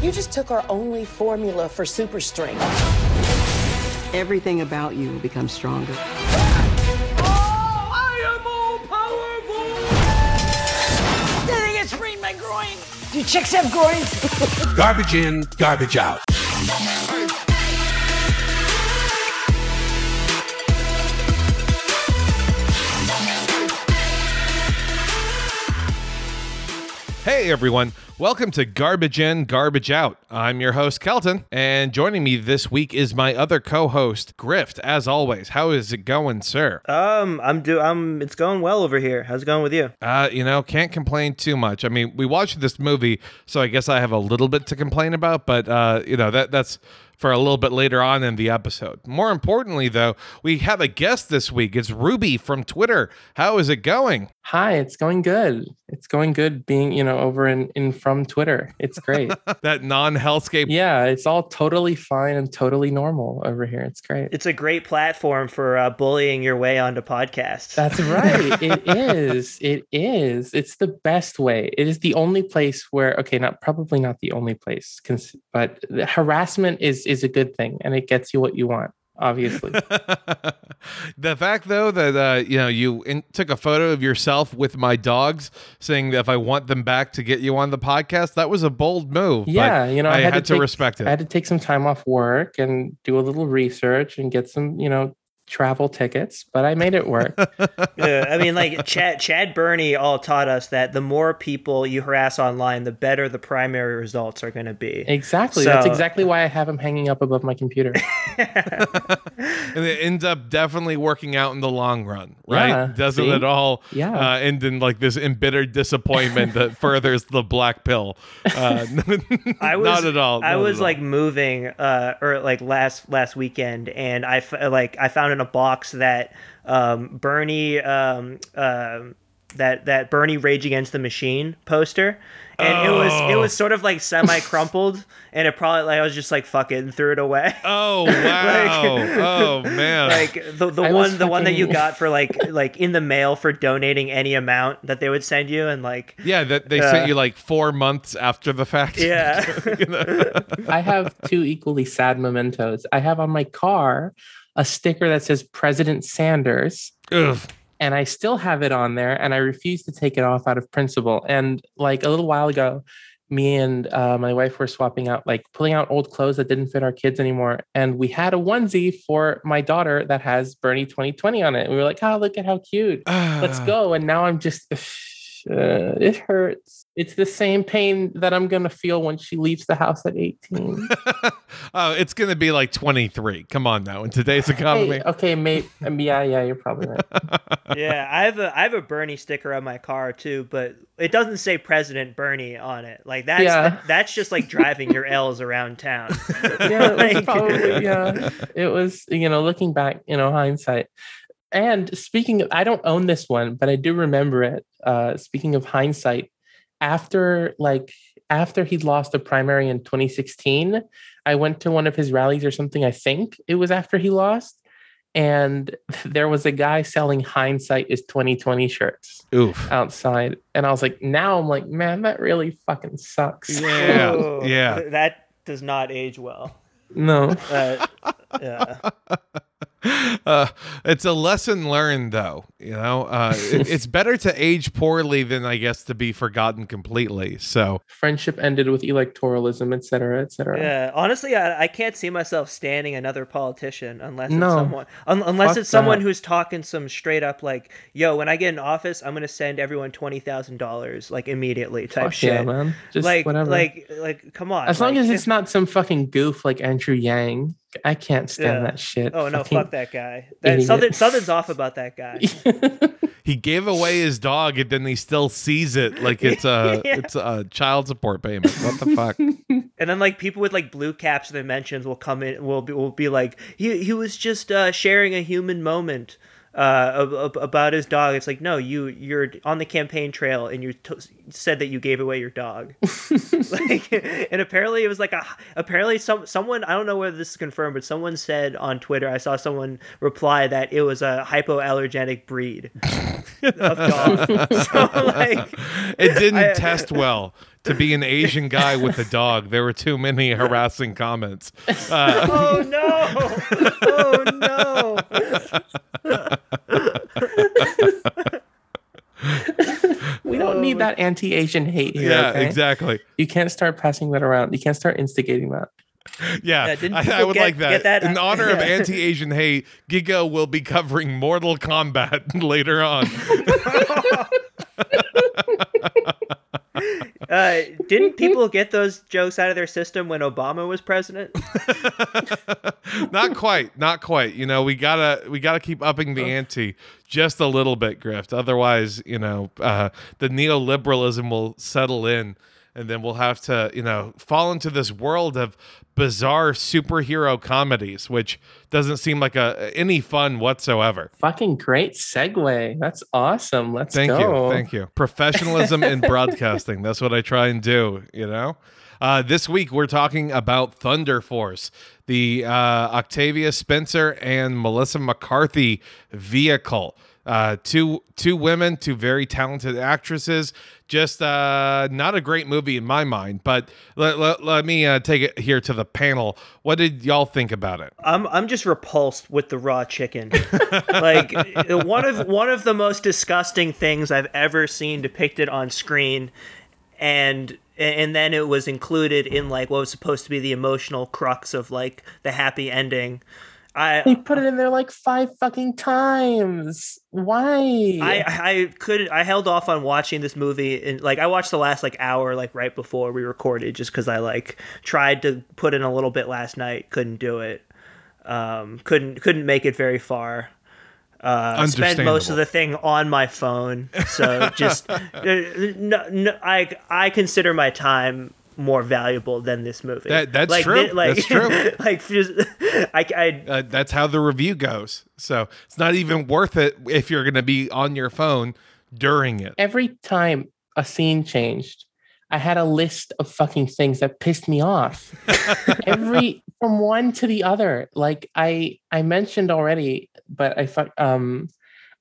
You just took our only formula for super strength. Everything about you will become stronger. Do chicks have groins? Garbage in, garbage out. Hey everyone, welcome to Garbage In, Garbage Out. I'm your host, Kelton, and joining me this week is my other co-host, Grift. As always, how is it going, sir? Um, I'm do I'm it's going well over here. How's it going with you? Uh, you know, can't complain too much. I mean, we watched this movie, so I guess I have a little bit to complain about, but uh, you know, that that's for a little bit later on in the episode. More importantly, though, we have a guest this week. It's Ruby from Twitter. How is it going? Hi, it's going good. It's going good being, you know, over in, in from Twitter. It's great. that non-hellscape yeah, it's all totally fine and totally normal over here. It's great. It's a great platform for uh, bullying your way onto podcasts. That's right. it is. It is. It's the best way. It is the only place where okay, not probably not the only place, but the harassment is is a good thing and it gets you what you want. Obviously, the fact though that uh, you know you in- took a photo of yourself with my dogs saying that if I want them back to get you on the podcast, that was a bold move. yeah. You know, I, had, to, take- respect it. I had to take some time off work and do a little research and get some, you know, travel tickets, but I made it work. Yeah, I mean, like Chad, Chad Burney all taught us that the more people you harass online, the better the primary results are going to be. exactly. That's exactly why I have him hanging up above my computer. and it ends up definitely working out in the long run, right? Yeah, Doesn't see? it all Yeah. uh, end in like this embittered disappointment that furthers the black pill? Uh, I was not at all. I was at all. like moving, uh, or like last last weekend, and I f- like I found in a box that um, Bernie, um, um that that Bernie Rage Against the Machine poster, and it was it Oh. was sort of like semi crumpled, and it probably like I was just like fuck it and threw it away. Oh wow! oh man! like the, the I one was the one that you got for like like in the mail for donating any amount that they would send you and like yeah, that they uh, sent you like four months after the fact. yeah You know? I have two equally sad mementos. I have on my car a sticker that says President Sanders, Ugh. And I still have it on there, and I refuse to take it off out of principle. And like a little while ago, me and uh, my wife were swapping out, like pulling out old clothes that didn't fit our kids anymore. And we had a onesie for my daughter that has Bernie 2020 on it. And we were like, oh, look at how cute. Let's Ah. go. And now I'm just, uh, it hurts. It's the same pain that I'm going to feel when she leaves the house at 18. oh, it's gonna be like twenty three. Come on now, in today's economy. Hey, okay, mate. Um, yeah, yeah, you're probably right. yeah i have a i have a bernie sticker on my car too but it doesn't say president bernie on it like that's Yeah. that's just like driving your l's around town Yeah, it was Like- probably, yeah. It was, you know, looking back, you know, hindsight. And speaking of, I don't own this one, but I do remember it. Uh, speaking of hindsight, after like after he lost the primary in 2016, I went to one of his rallies or something. I think it was after he lost, and there was a guy selling hindsight is 2020 shirts Oof. outside, and I was like, now I'm like, man, that really fucking sucks. Yeah, Ooh, yeah. that does not age well No, uh, yeah. Uh, it's a lesson learned, though. You know, uh, it- it's better to age poorly than I guess to be forgotten completely. So friendship ended with electoralism, et cetera, et cetera. yeah honestly I, I can't see myself standing another politician unless No. it's someone un- unless Fuck it's someone that. who's talking some straight up like yo when i get in office i'm gonna send everyone $20000 like immediately type Fuck shit yeah, man. Just like whatever. like like come on as long like, as it's not some fucking goof like Andrew Yang, I can't stand Yeah. that shit. Oh no, fuck that guy. That, idiot. Southern Southern's off about that guy. he gave away his dog, and then he still sees it like it's a Yeah. it's a child support payment. What the fuck? And then like people with like blue caps and dimensions will come in will be will be like he he was just uh, sharing a human moment. Uh, ab- ab- about his dog. It's like, no, you you're on the campaign trail and you t- said that you gave away your dog. like, and apparently it was like a apparently some someone I don't know whether this is confirmed, but someone said on Twitter I saw someone reply that it was a hypoallergenic breed of dog. so like, It didn't I- test well to be an Asian guy with a dog. There were too many harassing comments. Uh, oh no, oh no. We don't need that anti-Asian hate here. yeah, okay? exactly. You can't start passing that around. You can't start instigating that. Yeah, Yeah, I, I would get- like that. that? In honor of anti-Asian hate, Gigo will be covering Mortal Kombat later on. Uh, didn't people get those jokes out of their system when Obama was president? not quite, not quite. You know, we gotta we gotta keep upping the ante just a little bit, Grift. Otherwise, you know, uh, the neoliberalism will settle in, and then we'll have to, you know, fall into this world of bizarre superhero comedies, which doesn't seem like a any fun whatsoever. Fucking great segue. That's awesome. Let's Thank go. you. Thank you. Professionalism in broadcasting. That's what I try and do, you know? Uh, this week, we're talking about Thunder Force, the uh, Octavia Spencer and Melissa McCarthy vehicle. Uh, two two women, two very talented actresses. Just uh, not a great movie in my mind. But let, let, let me uh, take it here to the panel. What did y'all think about it? I'm I'm just repulsed with the raw chicken. like one of one of the most disgusting things I've ever seen depicted on screen, and and then it was included in like what was supposed to be the emotional crux of like the happy ending. They put it in there like five fucking times. Why? I I couldn't I held off on watching this movie and like I watched the last like hour like right before we recorded just because I like tried to put in a little bit last night couldn't do it um couldn't couldn't make it very far uh spent most of the thing on my phone so just uh, no, no, I I consider my time more valuable than this movie That- that's like, true. thi- like, That's true. like just I, I Uh, that's how the review goes. So it's not even worth it if you're going to be on your phone during it. Every time a scene changed, I had a list of fucking things that pissed me off. Every from one to the other. Like I I mentioned already, but I fuck um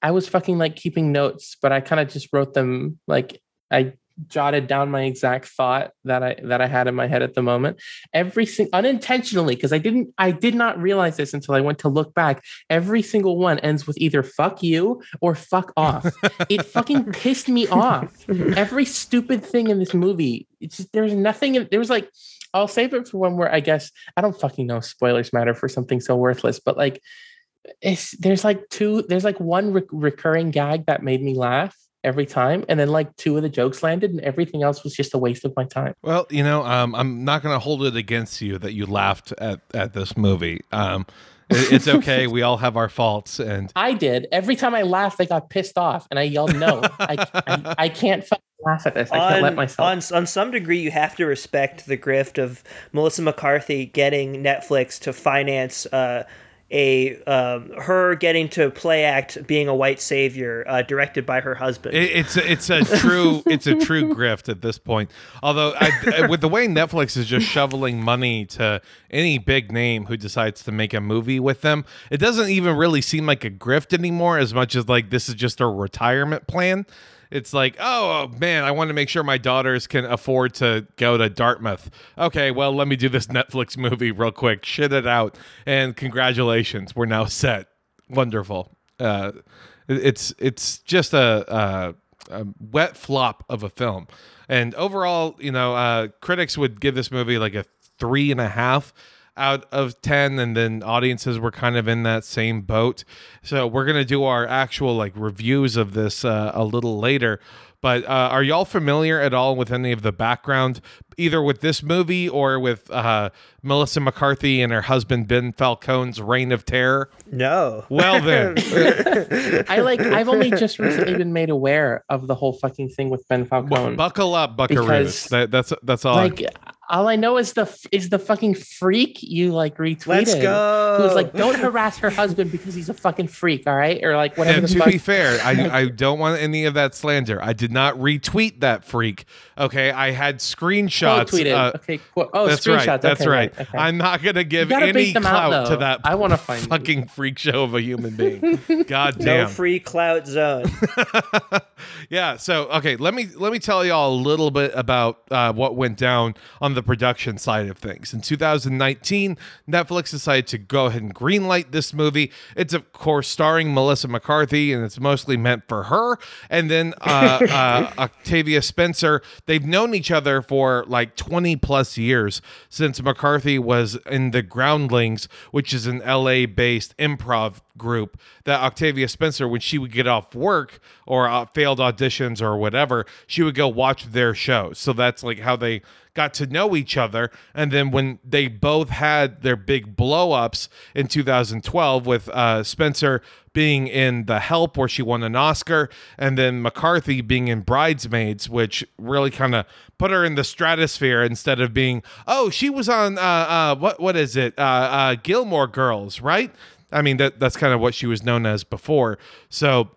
I was fucking like keeping notes, but I kind of just wrote them like I jotted down my exact thought that I that I had in my head at the moment. Every single unintentionally, because I didn't I did not realize this until I went to look back. Every single one ends with either fuck you or fuck off. it fucking pissed me off. Every stupid thing in this movie. It's just, there's nothing in, there was like I'll save it for one where I guess I don't fucking know spoilers matter for something so worthless, but like it's there's like two there's like one re- recurring gag that made me laugh every time and then like two of the jokes landed and everything else was just a waste of my time Well, you know, um, I'm not going to hold it against you that you laughed at, at this movie. Um, it- it's okay. we all have our faults. And i did every time i laughed i got pissed off and i yelled no I, I, I can't fucking laugh at this i can't let myself On, on some degree, you have to respect the grift of Melissa McCarthy getting Netflix to finance uh, a um, her getting to play act being a white savior, uh, directed by her husband. it, it's a, it's a true it's a true grift at this point. Although I, with the way Netflix is just shoveling money to any big name who decides to make a movie with them, it doesn't even really seem like a grift anymore. As much as like this is just a retirement plan. It's like, oh man, I want to make sure my daughters can afford to go to Dartmouth. Okay, well, let me do this Netflix movie real quick, shit it out, and congratulations, we're now set. Wonderful. Uh, it's it's just a, a, a wet flop of a film, and overall, you know, uh, critics would give this movie like a three and a half out of 10 and then audiences were kind of in that same boat. So we're gonna do our actual like reviews of this uh, a little later. But uh, are y'all familiar at all with any of the background either with this movie or with uh, melissa mccarthy and her husband ben falcone's reign of terror? No, well then. I like i've only just recently been made aware of the whole fucking thing with ben falcone. buckle up buckaroos that, that's that's all like All I know is the is the fucking freak you like retweeted. Let's go. Who was like, don't harass her husband because he's a fucking freak, all right? Or like whatever And the to fuck. be fair, I, I don't want any of that slander. I did not retweet that freak. Okay, I had screenshots. Quote tweeted. uh, okay. Qu- oh, that's screenshots. right. That's okay, right. okay. I'm not gonna give any bait them out, clout to that. I wanna find you. fucking freak show of a human being. God no damn. free clout zone. yeah. So okay, let me let me tell y'all a little bit about uh, what went down on the production side of things. In 2019, Netflix decided to go ahead and greenlight this movie. It's of course starring Melissa McCarthy, and it's mostly meant for her. And then uh, uh, Octavia Spencer. They've known each other for like 20 plus years since McCarthy was in the Groundlings, which is an LA-based improv group that Octavia Spencer, when she would get off work or uh, failed auditions or whatever, she would go watch their shows. So that's like how they got to know each other. And then when they both had their big blow ups in 2012, with uh, Spencer being in The Help, where she won an Oscar, and then McCarthy being in Bridesmaids, which really kind of put her in the stratosphere instead of being, oh, she was on uh, uh, what what is it, uh, uh, Gilmore Girls, right? I mean that that's kind of what she was known as before. So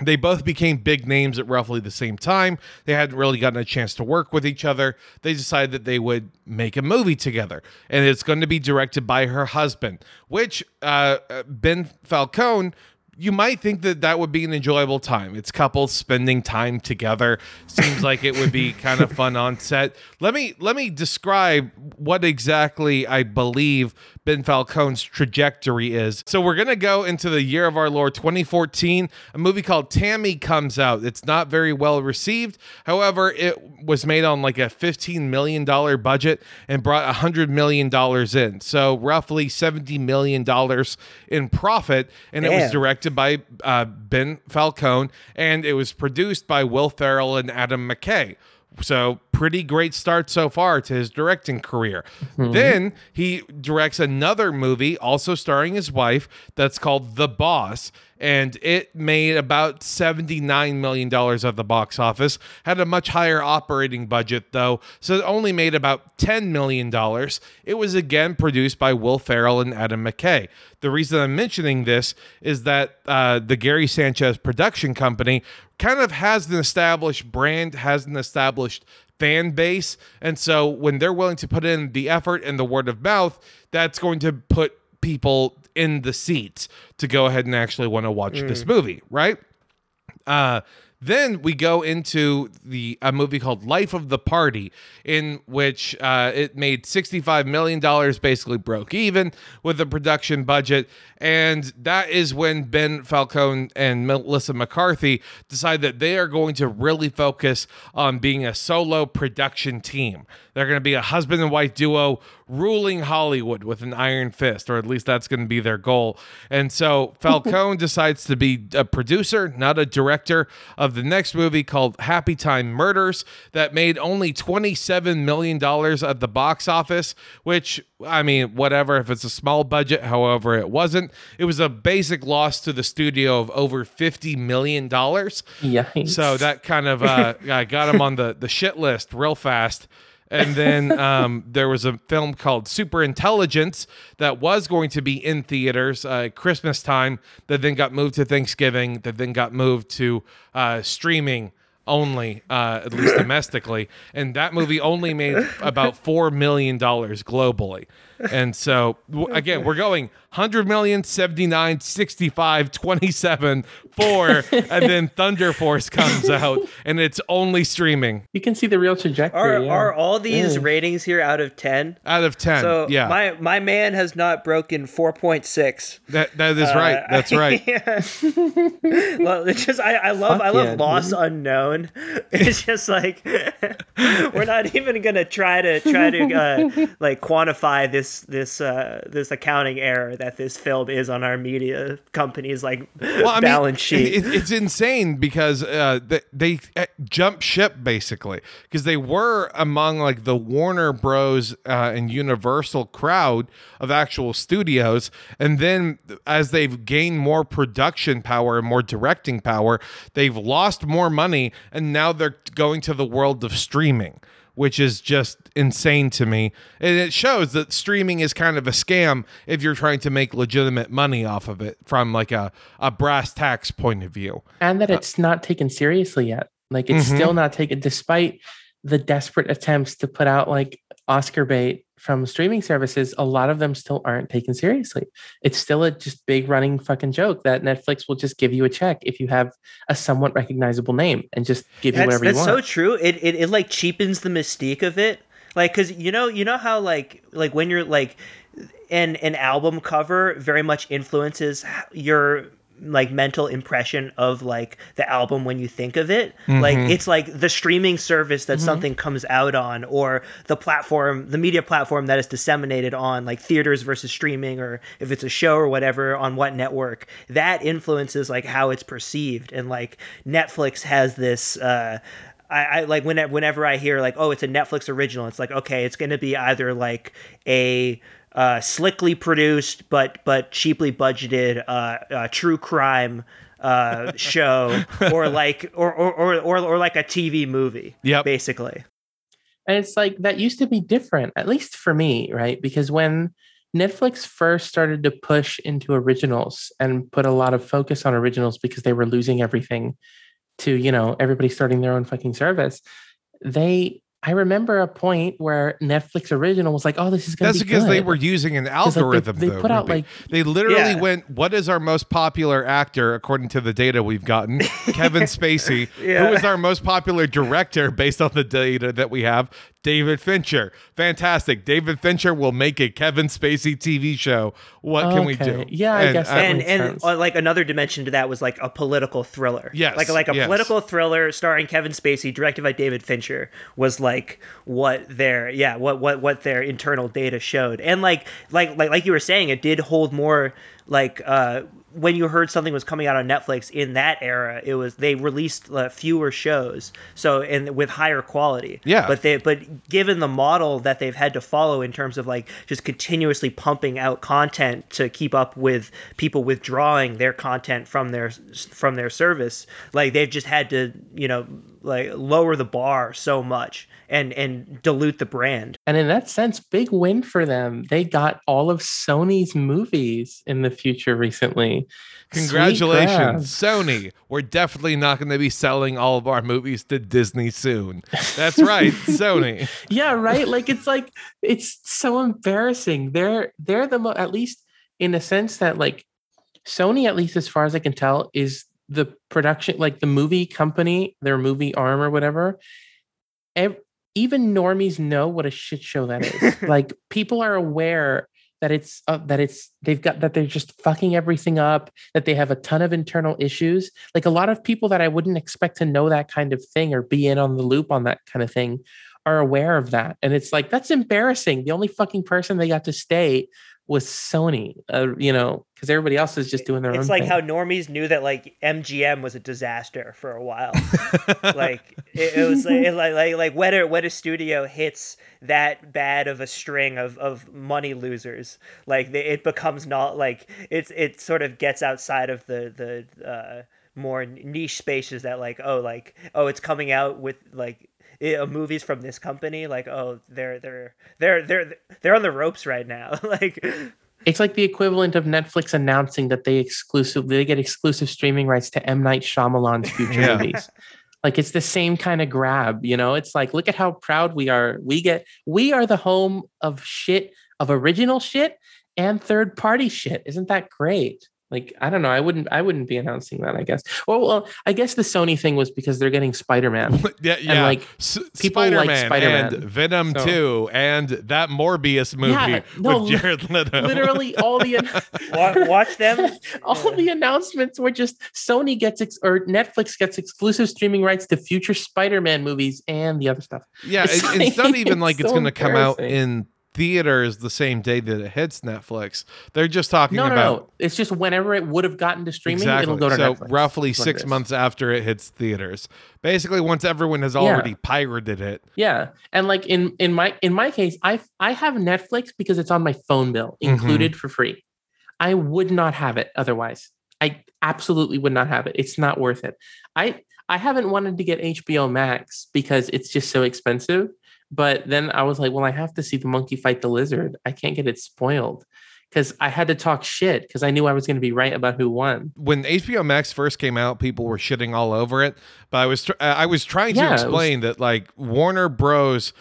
they both became big names at roughly the same time. They hadn't really gotten a chance to work with each other. They decided that they would make a movie together, and it's going to be directed by her husband, which uh, Ben Falcone. You might think that that would be an enjoyable time. It's couples spending time together. Seems like it would be kind of fun on set. Let me let me describe what exactly I believe Ben Falcone's trajectory is. So we're gonna go into the year of our Lord 2014. A movie called Tammy comes out. It's not very well received. However, it was made on like a 15 million dollar budget and brought 100 million dollars in. So roughly 70 million dollars in profit. And it was Damn. Directed by uh, Ben Falcone and it was produced by Will Ferrell and Adam McKay. So pretty great start so far to his directing career. Then he directs another movie, also starring his wife, that's called The Boss, and it made about seventy-nine million dollars at the box office. Had a much higher operating budget though, so it only made about ten million dollars. It was again produced by Will Ferrell and Adam McKay. The reason I'm mentioning this is that uh, the Gary Sanchez production company kind of has an established brand, has an established fan base. And so when they're willing to put in the effort and the word of mouth, that's going to put people in the seats to go ahead and actually want to watch this movie, right? Uh, then we go into the a movie called Life of the Party, in which uh, it made sixty-five million dollars, basically broke even with the production budget, and that is when Ben Falcone and Melissa McCarthy decide that they are going to really focus on being a solo production team. They're going to be a husband and wife duo ruling Hollywood with an iron fist, or at least that's going to be their goal. And so Falcone decides to be a producer, not a director, of the next movie called Happy Time Murders that made only $27 million at the box office, which, I mean, whatever, if it's a small budget, however, it wasn't. It was a basic loss to the studio of over $50 million. Yikes. So that kind of uh, got him on the, the shit list real fast. And then um, there was a film called Super Intelligence that was going to be in theaters uh, Christmas time that then got moved to Thanksgiving, that then got moved to uh, streaming only, uh, at least domestically. And that movie only made about $4 million globally. And so, again, we're going 100 million, 79, 65, 27, 4, and then Thunder Force comes out and it's only streaming you can see the real trajectory. Are yeah. are all these Yeah. ratings here out of ten? out of 10. So yeah, my my man has not broken four point six. that, that is right. That's right. well, it's just I, I love Fuck I love yeah, loss dude. unknown. It's just like we're not even gonna try to try to uh, like quantify this this uh, this accounting error that this film is on our media company's like well, balance sheet. It, it's insane because uh, they, they uh, jump ship basically because they were among like the Warner Bros. Uh, and Universal crowd of actual studios, and then as they've gained more production power and more directing power, they've lost more money, and now they're going to the world of streaming. Which is just insane to me. And it shows that streaming is kind of a scam if you're trying to make legitimate money off of it from like a, a brass tacks point of view. and that it's not taken seriously yet. Like it's Mhm. still not taken, despite the desperate attempts to put out like Oscar bait from streaming services. A lot of them still aren't taken seriously. It's still a just big running fucking joke that Netflix will just give you a check if you have a somewhat recognizable name and just give you That's, whatever that's you so true. It, it it like cheapens the mystique of it. Like, cause you know, you know how like like when you're like an an album cover very much influences your like mental impression of like the album when you think of it. Like it's like the streaming service that something comes out on or the platform the media platform that is disseminated on like theaters versus streaming or if it's a show or whatever on what network that influences like how it's perceived. And like netflix has this uh I, I like whenever whenever I hear like, oh, it's a Netflix original, it's like, okay, it's gonna be either like a uh, slickly produced but but cheaply budgeted uh, uh, true crime uh, show, or like or, or or or or like a TV movie. Yep. basically. And it's like that used to be different, at least for me, right? Because when Netflix first started to push into originals and put a lot of focus on originals because they were losing everything to, you know, everybody starting their own fucking service, they I remember a point where Netflix original was like, "Oh, this is going to be That's be because they were using an 'Cause, like, they- algorithm. they though, put out, Ruby. like- they literally Yeah. went, "What is our most popular actor according to the data we've gotten?" Kevin Spacey. Yeah. Who is our most popular director based on the data that we have? David Fincher. Fantastic. David Fincher will make a Kevin Spacey TV show. What can we do? Okay. Yeah, I guess that and makes and sense. uh, like another dimension to that was like a political thriller. Yes, like like a yes. political thriller starring Kevin Spacey, directed by David Fincher, was like what their yeah what what what their internal data showed, and like like like like you were saying, it did hold more like uh when you heard something was coming out on Netflix in that era, it was they released uh, fewer shows, so and with higher quality. Yeah. but they but given the model that they've had to follow in terms of like just continuously pumping out content to keep up with people withdrawing their content from their from their service, like they've just had to you know like lower the bar so much and and dilute the brand. And in that sense, big win for them. They got all of Sony's movies in the future recently. Congratulations. Sony. We're definitely not going to be selling all of our movies to Disney soon. That's right, Sony. Yeah, right. Like it's like it's so embarrassing. They're they're the mo- at least in a sense that like Sony, at least as far as I can tell, is the production like the movie company, their movie arm or whatever. Ev- even normies know what a shit show that is. like people are aware that it's uh, that it's they've got that they're just fucking everything up that they have a ton of internal issues. Like a lot of people that i wouldn't expect to know that kind of thing or be in on the loop on that kind of thing are aware of that. And it's like that's embarrassing. The only fucking person they got to stay was sony uh, you know because everybody else is just doing their own It's like thing. how normies knew that like MGM was a disaster for a while. like it, it was like, it, like like like when a when a studio hits that bad of a string of of money losers, like they, it becomes not like it's it sort of gets outside of the the uh, more niche spaces that like oh like oh it's coming out with like i- uh, movies from this company like oh they're they're they're they're they're on the ropes right now like It's like the equivalent of Netflix announcing that they exclusively they get exclusive streaming rights to M Night Shyamalan's future Yeah. movies. Like it's the same kind of grab, you know. It's like look at how proud we are. We get we are the home of shit of original shit and third party shit. Isn't that great? Like I don't know. I wouldn't. I wouldn't be announcing that. I guess. Well, well, I guess the Sony thing was because they're getting Spider Man. Yeah, yeah. And, like, S- people like Spider-Man, Spider-Man. and Venom So- 2 and that Morbius movie Yeah, no, with Jared Leto. Literally all the wa- watch them all the announcements were just Sony gets ex- or Netflix gets exclusive streaming rights to future Spider-Man movies and the other stuff. yeah, It's it- it's not even like it's it's so going to come out embarrassing. In theaters the same day that it hits Netflix. They're just talking No, no, about no. It's just whenever it would have gotten to streaming, exactly. it'll go to so Netflix. roughly That's six is. months after it hits theaters. Basically, once everyone has already pirated it. Yeah, and like in in my in my case, I I have Netflix because it's on my phone bill Mhm. included for free. I would not have it otherwise. I absolutely would not have it. It's not worth it. I I haven't wanted to get HBO Max because it's just so expensive. But then I was like, well, I have to see the monkey fight the lizard. I can't get it spoiled because I had to talk shit because I knew I was going to be right about who won. when HBO Max first came out, people were shitting all over it. But I was tr- uh, I was trying to Yeah, was- explain that like Warner Bros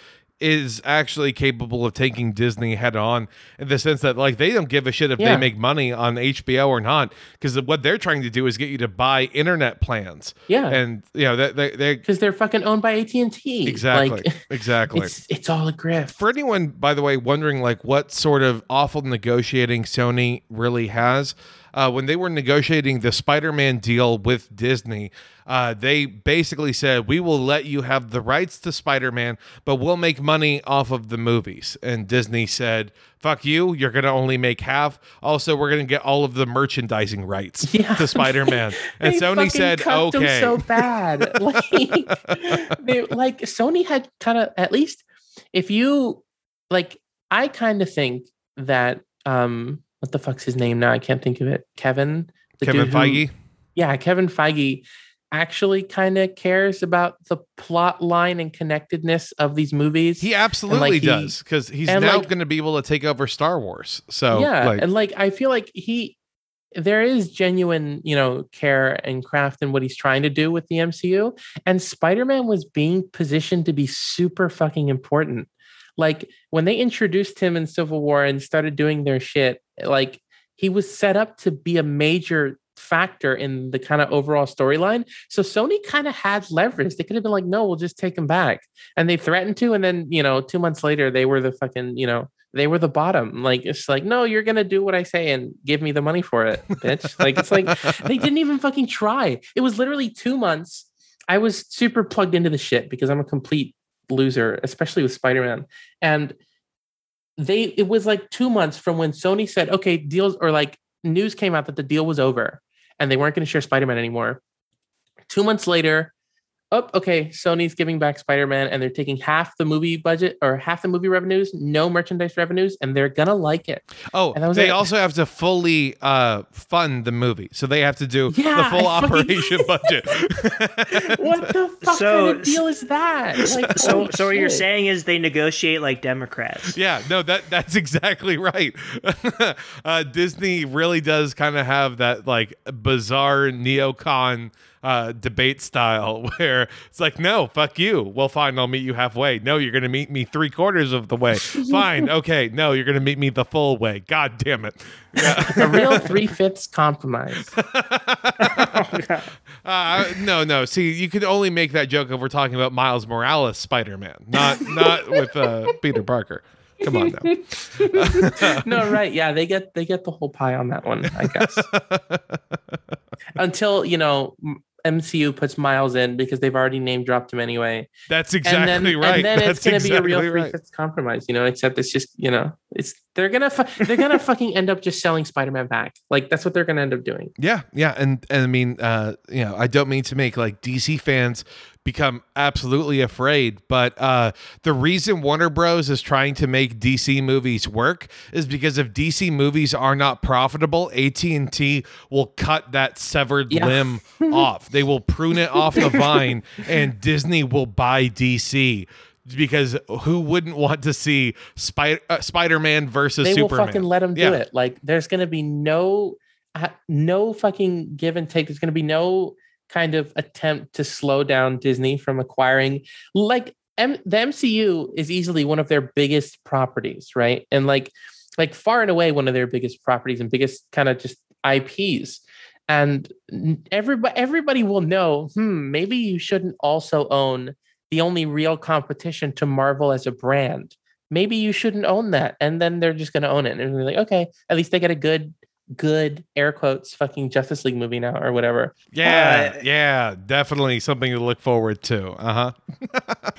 is actually capable of taking Disney head on in the sense that like they don't give a shit if Yeah. they make money on HBO or not because what they're trying to do is get you to buy internet plans. Yeah. and you know that they, they, Because they're fucking owned by AT and T. exactly Like, exactly. it's it's all a grift. For anyone, by the way, wondering like what sort of awful negotiating Sony really has, uh, when they were negotiating the Spider-Man deal with Disney, uh, they basically said we will let you have the rights to Spider-Man, but we'll make money off of the movies. And Disney said, "Fuck you! You're gonna only make half. Also, we're gonna get all of the merchandising rights Yeah. to Spider-Man." And Sony said, "Okay." so bad. like, they, like Sony had kind of at least if you like, I kind of think that um, what the fuck's his name now? I can't think of it. Kevin, the Kevin dude who- Feige. yeah, Kevin Feige actually kind of cares about the plot line and connectedness of these movies. He absolutely he- does because he's now like- going to be able to take over Star Wars. So yeah, like, and like I feel like he there is genuine, you know, care and craft in what he's trying to do with the MCU. And Spider-Man was being positioned to be super fucking important. Like when they introduced him in Civil War and started doing their shit, like he was set up to be a major factor in the kind of overall storyline. So Sony kind of had leverage. They could have been like, no, we'll just take him back. And they threatened to. And then, you know, two months later, they were the fucking, you know, they were the bottom. Like it's like, no, you're gonna do what I say and give me the money for it, bitch. like it's like they didn't even fucking try. It was literally two months. I was super plugged into the shit because I'm a complete loser, especially with Spider-Man. And they it was like two months from when Sony said, okay, deals or like news came out that the deal was over and they weren't going to share Spider-Man anymore. Two months later, oh, okay, Sony's giving back Spider-Man and they're taking half the movie budget or half the movie revenues, no merchandise revenues, and they're gonna like it. oh, and was they it. also have to fully uh, fund the movie, so they have to do Yeah, the full I fucking- operation budget. What the fuck So- kind of deal is that? Like, So, so what you're saying is they negotiate like Democrats. yeah, no, that that's exactly right. uh, Disney really does kind of have that like bizarre neocon uh, debate style where it's like, no, fuck you. Well, fine, I'll meet you halfway. No, you're gonna meet me three quarters of the way. fine, okay. No, you're gonna meet me the full way. God damn it. a real three fifths compromise? Uh, no, no. See, you can only make that joke if we're talking about Miles Morales Spider-Man, not not with uh, Peter Parker. Come on now. no, right? Yeah, they get they get the whole pie on that one, I guess. Until you know M- MCU puts Miles in because they've already name dropped him anyway, That's exactly and exactly then right. and then That's it's gonna be a real exactly right. compromise, you know. Except it's just you know it's they're gonna fu- they're gonna fucking end up just selling Spider Man back. Like that's what they're gonna end up doing. Yeah, yeah, and and I mean, uh, you know, I don't mean to make like DC fans become absolutely afraid, but uh, the reason Warner Bros is trying to make DC movies work is because if DC movies are not profitable, AT and T will cut that severed Yeah. limb off. They will prune it off the vine, and Disney will buy DC. Because who wouldn't want to see Spider uh, Spider Man versus they Superman? will fucking let them do Yeah. it. Like there's gonna be no uh, no fucking give and take. There's gonna be no kind of attempt to slow down Disney from acquiring like M- the MCU is easily one of their biggest properties, right? And like like far and away one of their biggest properties and biggest kind of just IPs. And everybody everybody will know, hmm, maybe you shouldn't also own the only real competition to Marvel as a brand maybe you shouldn't own that. And then they're just going to own it. And they're like, okay, at least they get a good, good air quotes fucking Justice League movie now or whatever. Yeah, Uh, yeah, definitely something to look forward to. Uh huh.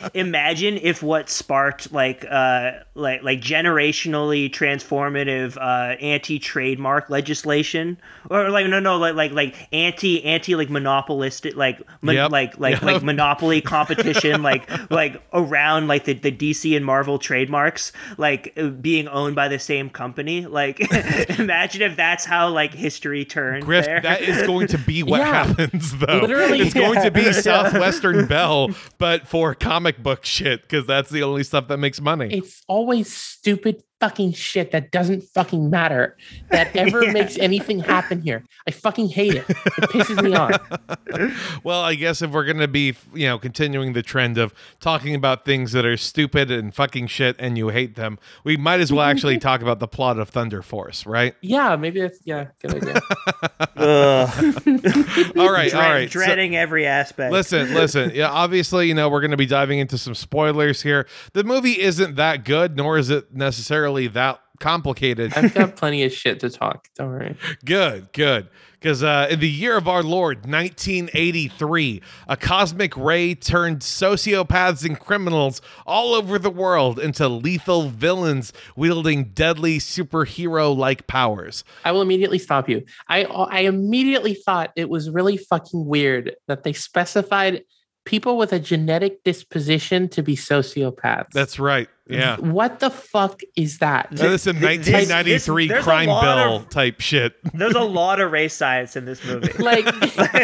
Imagine if what sparked like uh like like generationally transformative uh anti-trademark legislation or like no no like like like anti anti like monopolistic like mon- Yep, like like yep. like monopoly competition like like around like the, the DC and Marvel trademarks like uh, being owned by the same company like imagine if that that's how like history turned Grift, there. that is going to be what Yeah. happens, though. Literally, it's going to be. Southwestern Bell, but for comic book shit, because that's the only stuff that makes money. it's always stupid fucking shit that doesn't fucking matter that ever Yeah. makes anything happen here. I fucking hate it. It pisses me off. Well, I guess if we're going to be, you know, continuing the trend of talking about things that are stupid and fucking shit and you hate them, we might as well actually talk about the plot of Thunder Force, right? Yeah, maybe that's yeah, good idea. All right, Dread- all right. So- dreading every aspect. Listen, listen. Yeah, obviously, you know, we're going to be diving into some spoilers here. The movie isn't that good, nor is it necessarily that complicated. I've got plenty of shit to talk. Don't worry. Good, good. Because uh, in the year of our Lord, 1983, a cosmic ray turned sociopaths and criminals all over the world into lethal villains wielding deadly superhero like powers. I will immediately stop you. I I immediately thought it was really fucking weird that they specified people with a genetic disposition to be sociopaths. That's right. Yeah. what the fuck is that? Now, this is a Th- this- 1993 crime bill of- type shit. There's a lot of race science in this movie. like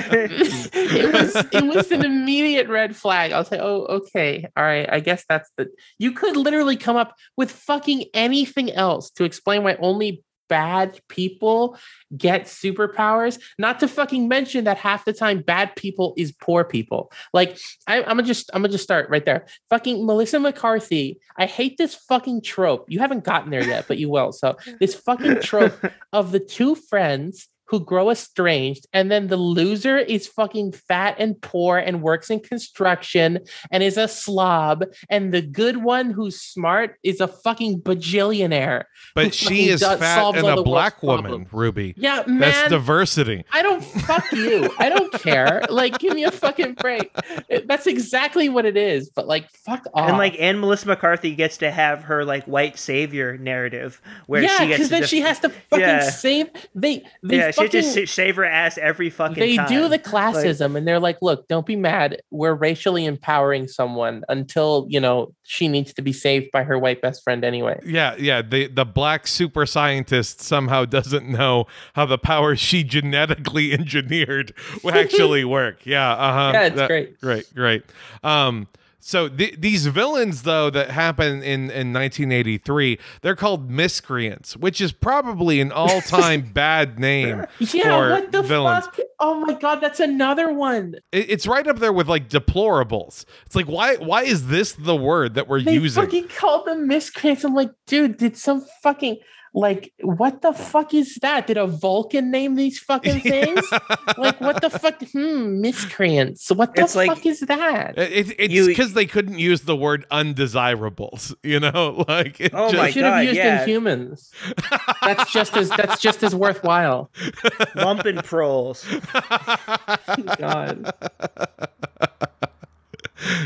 it was it was an immediate red flag. I was like, oh, okay, all right. I guess that's the you could literally come up with fucking anything else to explain why only bad people get superpowers. Not to fucking mention that half the time bad people is poor people. Like I, I'm gonna just I'm gonna just start right there. Fucking Melissa McCarthy. I hate this fucking trope. You haven't gotten there yet, but you will. So this fucking trope of the two friends who grow estranged, and then the loser is fucking fat and poor and works in construction and is a slob, and the good one who's smart is a fucking bajillionaire. But she is does- fat and a black woman, problems. Ruby. Yeah, man. That's diversity. I don't fuck you. I don't care. Like, give me a fucking break. That's exactly what it is. But like, fuck off. and like, and Melissa McCarthy gets to have her like white savior narrative where yeah, she because then just, she has to fucking Yeah. save. They, they yeah, she fucking, just sa- shave her ass every fucking time. they time. do the classism and they're like look don't be mad we're racially empowering someone until you know she needs to be saved by her white best friend anyway Yeah, yeah. The the black super scientist somehow doesn't know how the powers she genetically engineered will actually work. Yeah, uh-huh. Yeah, it's That- great. Great, great. Um so th- these villains though that happen in in 1983, they're called miscreants, which is probably an all-time bad name yeah for what the villains. fuck oh my god that's another one It- it's right up there with like deplorables. It's like why why is this the word that we're they using? fucking called them miscreants i'm like dude did some fucking like what the fuck is that? Did a vulcan name these fucking things? Like what the fuck? Hmm miscreants. What the It's like- fuck is that? It, it's because they couldn't use the word undesirables, you know, like it Oh just, my should have God, used yeah. inhumans that's just as that's just as worthwhile. Lumpenproles. god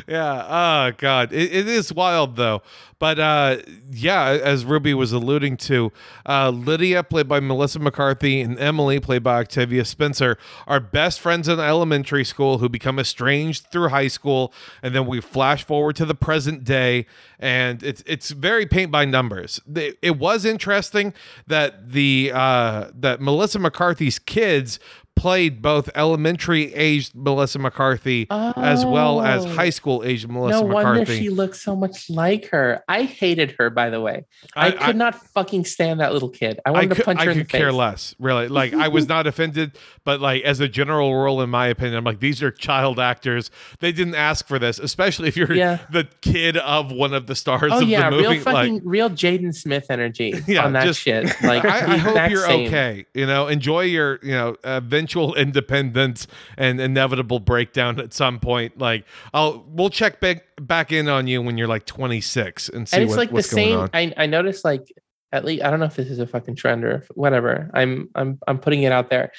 yeah. Oh god, it, it is wild though. But uh, yeah, as Ruby was alluding to, uh, Lydia, played by Melissa McCarthy, and Emily, played by Octavia Spencer, are best friends in elementary school who become estranged through high school, and then we flash forward to the present day, and it's it's very paint by numbers. It, it was interesting that the uh, that Melissa McCarthy's kids played both elementary aged Melissa McCarthy as well as Oh. high school aged Melissa McCarthy. no wonder she looks so much like her. I hated her, by the way. I, could not fucking stand that little kid. I I could, to punch I her in could the face. care less, really. Like I was not offended, but like as a general rule, in my opinion, I'm like these are child actors. They didn't ask for this, especially if you're Yeah. the kid of one of the stars Oh of yeah, the movie. real fucking like, real Jaden Smith energy Yeah, on that just- shit. Like I, I hope you're same. okay. You know, enjoy your you know uh, eventual independence and inevitable breakdown at some point. Like I'll we'll check back back in on you when you're like 26 and see And it's what, like the what's going same. on. I I noticed like at least I don't know if this is a fucking trend or if- whatever. I'm I'm I'm putting it out there.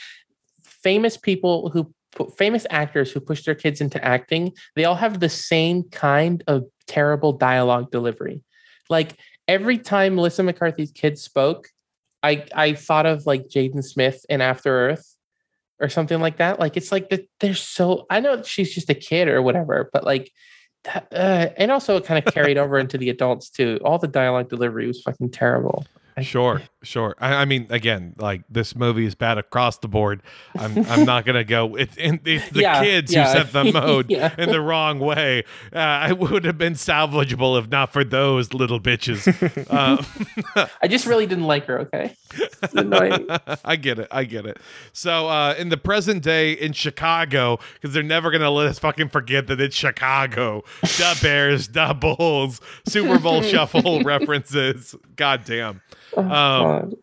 Famous people who famous actors who push their kids into acting, they all have the same kind of terrible dialogue delivery. Like every time Melissa McCarthy's kids spoke, I I thought of like Jaden Smith in After Earth or something like that. Like it's like that they're so I know she's just a kid or whatever, but like that, uh, and also it kind of carried over into the adults too. All the dialogue delivery was fucking terrible. I- Sure, Sure. I, I mean, again, like this movie is bad across the board. I'm I'm not gonna go. It, and it's the Yeah, kids yeah. who set the mode Yeah. in the wrong way. Uh, it would have been salvageable if not for those little bitches. uh, I just really didn't like her. Okay, It's. I get it. I get it. So uh, in the present day in Chicago, because they're never gonna let us fucking forget that it's Chicago. the Bears, the Bulls, Super Bowl Shuffle references. God damn. Um, God.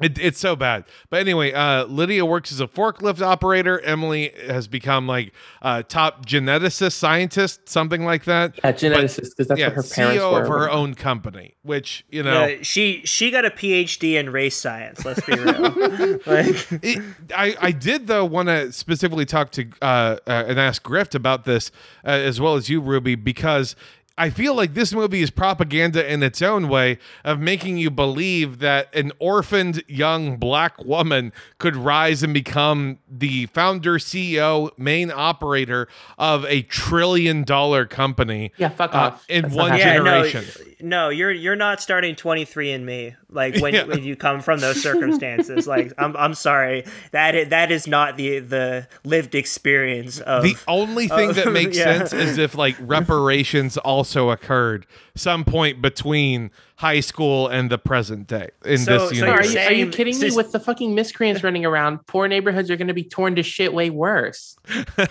it, it's so bad. But anyway, uh, Lydia works as a forklift operator. Emily has become like uh, top geneticist, scientist, something like that. Yeah, geneticist, because that's yeah, what her parents CEO were. of her own company, which you know. Yeah, she she got a PhD in race science. Let's be real. like, It, I, I did though want to specifically talk to uh, uh, and ask Grift about this uh, as well as you, Ruby, because I feel like this movie is propaganda in its own way of making you believe that an orphaned young black woman could rise and become the founder, CEO, main operator of a trillion dollar company. Yeah, fuck uh, off. in That's one happening. yeah, no, generation. no, you're you're not starting 23 and me. Like when, Yeah. when you come from those circumstances. like I'm I'm sorry. That is, that is not the the lived experience of The only thing that makes yeah. sense is if like reparations also occurred some point between high school and the present day in So- this so Are universe. you, You're you kidding me? With the fucking miscreants running around, poor neighborhoods are going to be torn to shit way worse.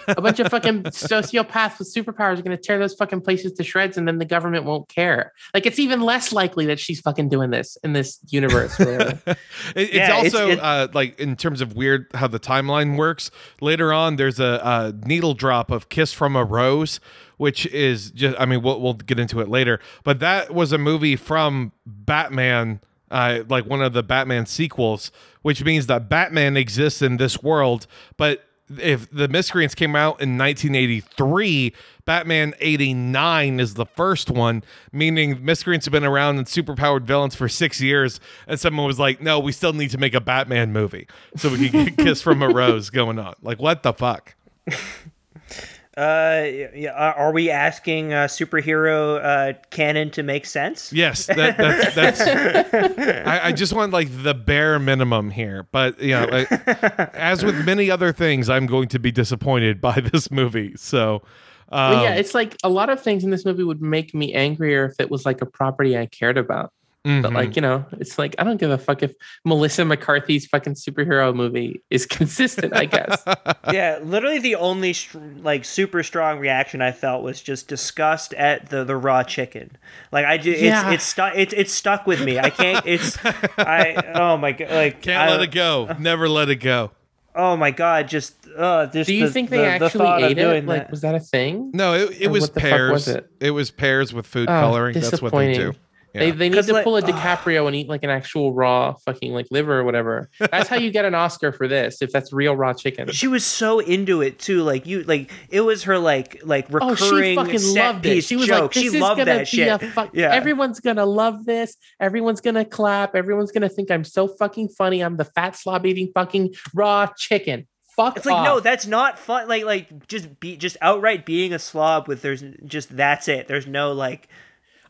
A bunch of fucking sociopaths with superpowers are going to tear those fucking places to shreds, and then the government won't care. Like it's even less likely that she's fucking doing this in this universe. It- it's Yeah, it's- also it- uh, like in terms of weird how the timeline works. Later on, there's a, a needle drop of "Kiss from a Rose," which is just. I mean, we'll we'll get into it later, but that was a movie from Batman. Uh, like one of the Batman sequels, which means that Batman exists in this world. But if the Miscreants came out in 1983, Batman 89 is the first one, meaning Miscreants have been around and superpowered villains for six years. And someone was like, no, we still need to make a Batman movie so we can get Kiss from a Rose going on. Like, what the fuck? uh yeah, are are we asking uh, superhero uh canon to make sense? Yes, that, that's that's. I, I just want like the bare minimum here, but you know, like, as with many other things, I'm going to be disappointed by this movie. So, um, But yeah, it's like a lot of things in this movie would make me angrier if it was like a property I cared about. But mhm. like, you know, it's like I don't give a fuck if Melissa McCarthy's fucking superhero movie is consistent, I guess. yeah, literally the only like super strong reaction I felt was just disgust at the the raw chicken. Like I just Yeah. it's it's stuck it's it's stuck with me. I can't it's I oh my god like can't I- let it go. Never let it go. Oh my god, just uh just Do you the- think they the- the actually thought of ate it? doing Like, that. was that a thing? No, it, it was what the fuck pears. was it? it? was pears with food Oh, coloring. That's what they do. Disappointing. Yeah. They, they need 'Cause, to like- pull a DiCaprio and eat like an actual raw fucking like liver or whatever. That's how you get an Oscar for this. If that's real raw chicken. she was so into it too. Like you, like it was her like like Oh, recurring she fucking set loved it. piece She was joke. like, "This she is loved gonna that be shit. a fuck. Yeah. Everyone's gonna love this. Everyone's gonna clap. Everyone's gonna think I'm so fucking funny. I'm the fat slob eating fucking raw chicken. Fuck It's like no, that's not fun. Like like just be just outright being a slob with there's just that's it. There's no like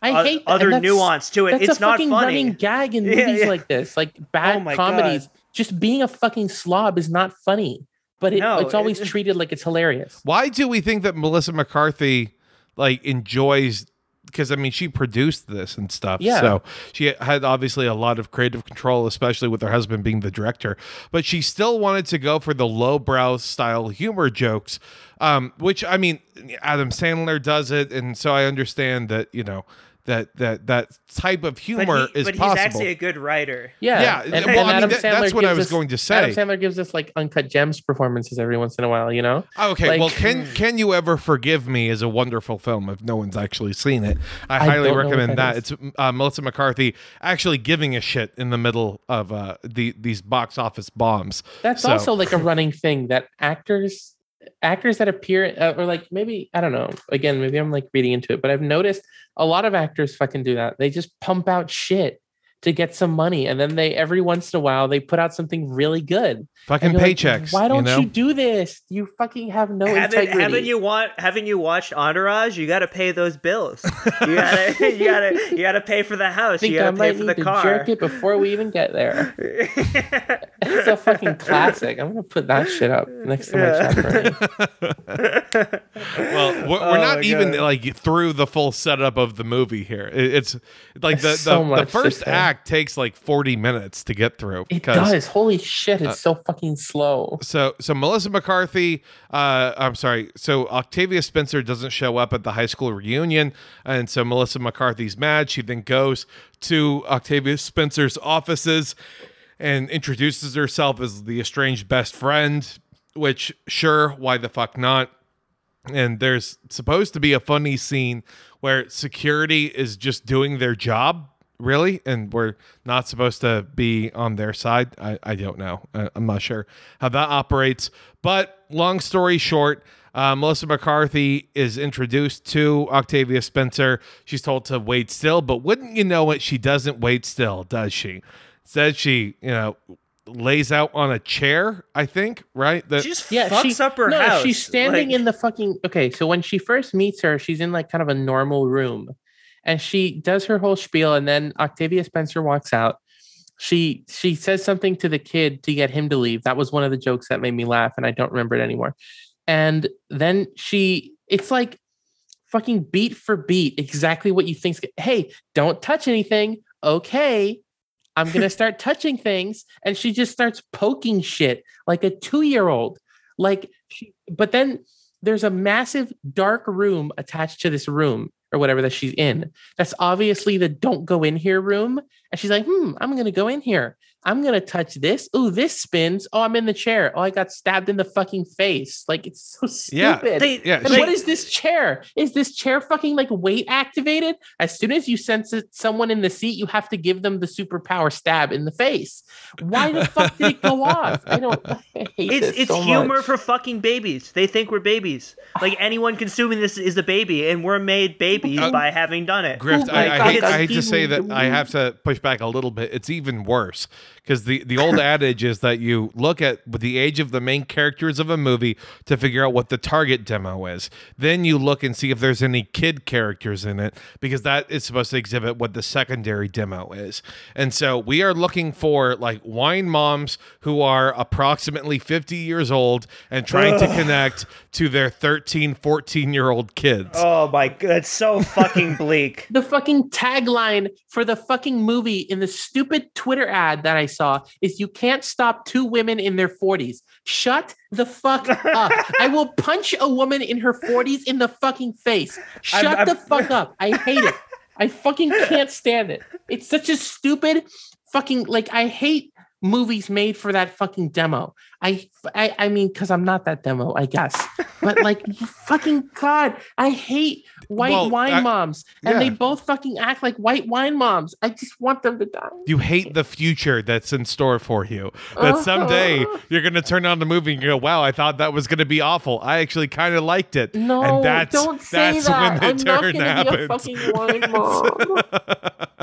I o- hate that. other nuance to it. That's It's a not fucking funny. running gag in movies yeah. like this, like bad Oh comedies. God. Just being a fucking slob is not funny, but it, No, it's always it- treated like it's hilarious. Why do we think that Melissa McCarthy like enjoys? Because I mean, she produced this and stuff. Yeah. So she had obviously a lot of creative control, especially with her husband being the director. But she still wanted to go for the lowbrow style humor jokes, um, which I mean, Adam Sandler does it, and so I understand that you know that that that type of but humor he, is but possible. he's actually a good writer. Yeah, Yeah, And, well, and I mean, Adam that- Sandler that's what I gives was us- going to say. Adam Sandler gives us like uncut gems performances every once in a while. You know, Okay, Like- well, can can you ever forgive me is a wonderful film if no one's actually seen it. I, I highly don't know what recommend that. that It's uh, Melissa McCarthy actually giving a shit in the middle of uh, the these box office bombs. that's So- also like a running thing that actors actors that appear uh, or like maybe I don't know. Again, maybe I'm like reading into it, but I've noticed a lot of actors fucking do that. They just pump out shit to get some money, and then they every once in a while they put out something really good. Fucking And you're like, paychecks. Why don't you, you, do this? You fucking have no haven't, integrity. haven't you want haven't you watched Entourage? You got to pay those bills. You gotta you gotta you gotta pay for the I house. think You gotta pay might for need the to car. jerk it before we even get there. it's a fucking classic. I'm gonna put that shit up next to my chat well, we're, we're Oh not even God. like through the full setup of the movie here. It's like the There's so the, the much to first say. Act takes like 40 minutes to get through. It does. Holy shit! It's so fucking slow. So so Melissa McCarthy, uh, I'm sorry. So Octavia Spencer doesn't show up at the high school reunion, and so Melissa McCarthy's mad. She then goes to Octavia Spencer's offices and introduces herself as the estranged best friend. Which sure, why the fuck not? and there's supposed to be a funny scene where security is just doing their job really? And we're not supposed to be on their side? I, I don't know. I, i'm not sure how that operates. But long story short uh, melissa mccarthy is introduced to octavia spencer. She's told to wait still but wouldn't you know it she doesn't wait still does she? Said she you know lays out on a chair i think right? That She just Yeah, fucks she, up her no, house. she's standing Like- in the fucking. Okay, so when she first meets her, she's in like kind of a normal room, and she does her whole spiel, and then Octavia Spencer walks out. She she says something to the kid to get him to leave. That was one of the jokes that made me laugh, and I don't remember it anymore. And then she, it's like fucking beat for beat, exactly what you think. Hey, don't touch anything. Okay. I'm gonna start touching things, and she just starts poking shit like a two-year-old. Like, she, but then there's a massive dark room attached to this room or whatever that she's in. That's obviously the "don't go in here" room, and she's like, "Hmm, I'm gonna go in here. I'm gonna touch this. Ooh, this spins. Oh, I'm in the chair. Oh, I got stabbed in the fucking face. Like it's so Yeah, stupid. They- yeah And she- what is this chair? Is this chair fucking like weight activated? As soon as you sense it, someone in the seat, you have to give them the superpower stab in the face. Why the fuck did it go off? I don't. I hate It's this it's so humor much. for fucking babies. They think we're babies. Like anyone consuming this is a baby, and we're made babies Uh, by having done it. Grift, Oh my I, I, hate, I hate to say even that I have to push back a little bit. It's even worse because the, the old adage is that you look at the age of the main characters of a movie to figure out what the target demo is. Then you look and see if there's any kid characters in it because that is supposed to exhibit what the secondary demo is. And so we are looking for like wine moms who are approximately 50 years old and trying to connect to their 13, 14 year old kids. Oh my god, it's so fucking bleak. The fucking tagline for the fucking movie in the stupid Twitter ad that I saw is you can't stop two women in their 40s. Shut the fuck up. I will punch a woman in her 40s in the fucking face. Shut I'm- the fuck up. I hate it. I fucking can't stand it. It's such a stupid fucking like I hate movies made for that fucking demo. I I, I mean cuz I'm not that demo, I guess. But like fucking god, I hate white Well, wine I- moms and they both fucking act like white wine moms. I just want them to die. You hate the future that's in store for you. That someday Uh-huh. you're going to turn on the movie and you go, "Wow, I thought that was going to be awful. I actually kind of liked it." No, and that's don't say that's that. when I'm the not turn gonna happens. be a fucking wine mom.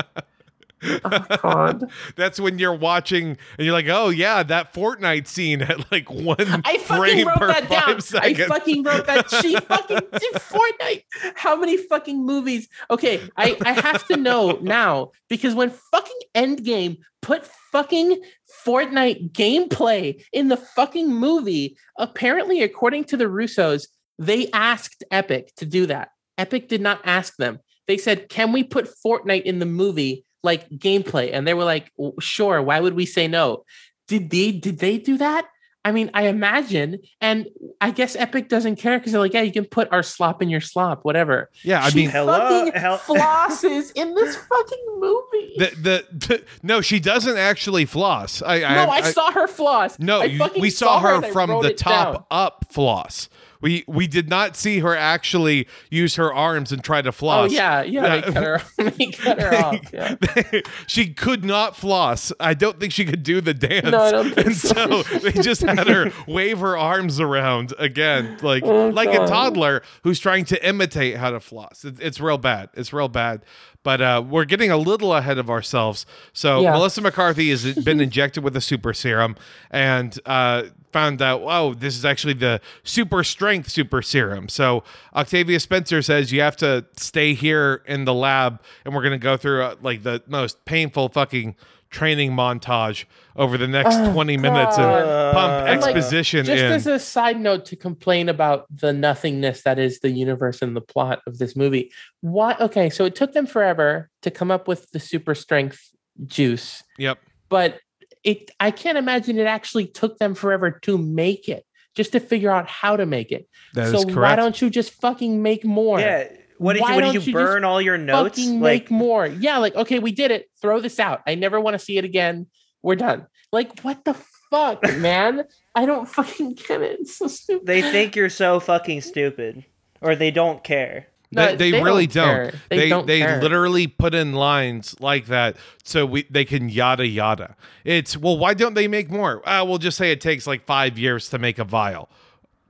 oh god. That's when you're watching and you're like, "Oh yeah, that Fortnite scene at like one I fucking frame wrote per that down. I fucking wrote that. She fucking did Fortnite. How many fucking movies? Okay, I, I have to know now because when fucking Endgame put fucking Fortnite gameplay in the fucking movie, apparently, according to the Russos, they asked Epic to do that. Epic did not ask them. They said, "Can we put Fortnite in the movie like gameplay?" And they were like, "Sure. Why would we say no?" Did they did they do that? I mean, I imagine, and I guess Epic doesn't care because they're like, yeah, you can put our slop in your slop, whatever. yeah, I she mean, Hello? fucking Hell- flosses in this fucking movie. the, the no, she doesn't actually floss. I, no, I, saw her floss. No, I you, we saw her and I from the top down. up floss. We we did not see her actually use her arms and try to Oh floss. yeah, yeah. Yeah. They cut her. they cut her off. Yeah. she could not floss. I don't think she could do the dance. No, I don't think and so. so they just had her wave her arms around again, like Oh, like a toddler who's trying to imitate how to floss. It, it's real bad. It's real bad. But uh, we're getting a little ahead of ourselves. So Yeah. Melissa McCarthy has been injected with a super serum and uh, found out, oh, this is actually the super strength super serum. So Octavia Spencer says you have to stay here in the lab, and we're gonna go through uh, like the most painful fucking training montage over the next 20 minutes and pump And, like, exposition Just in. as a side note to complain about the nothingness that is the universe and the plot of this movie. Why? Okay, so it took them forever to come up with the super strength juice, yep. but it I can't imagine it actually took them forever to make it, just to figure out how to make it. That is so why correct. don't you just fucking make more? Yeah. What did Why you? What don't did you you just burn all your notes? fucking Like make more. Yeah, like okay, we did it. Throw this out. I never want to see it again. We're done. Like what the fuck, man? I don't fucking get it. It's so stupid. they think you're so fucking stupid, or they don't care. No, they, they they really don't don't. They They don't they literally put in lines like that so we they can yada yada. It's well, why don't they make more? Uh, we'll just say it takes like five years to make a vial.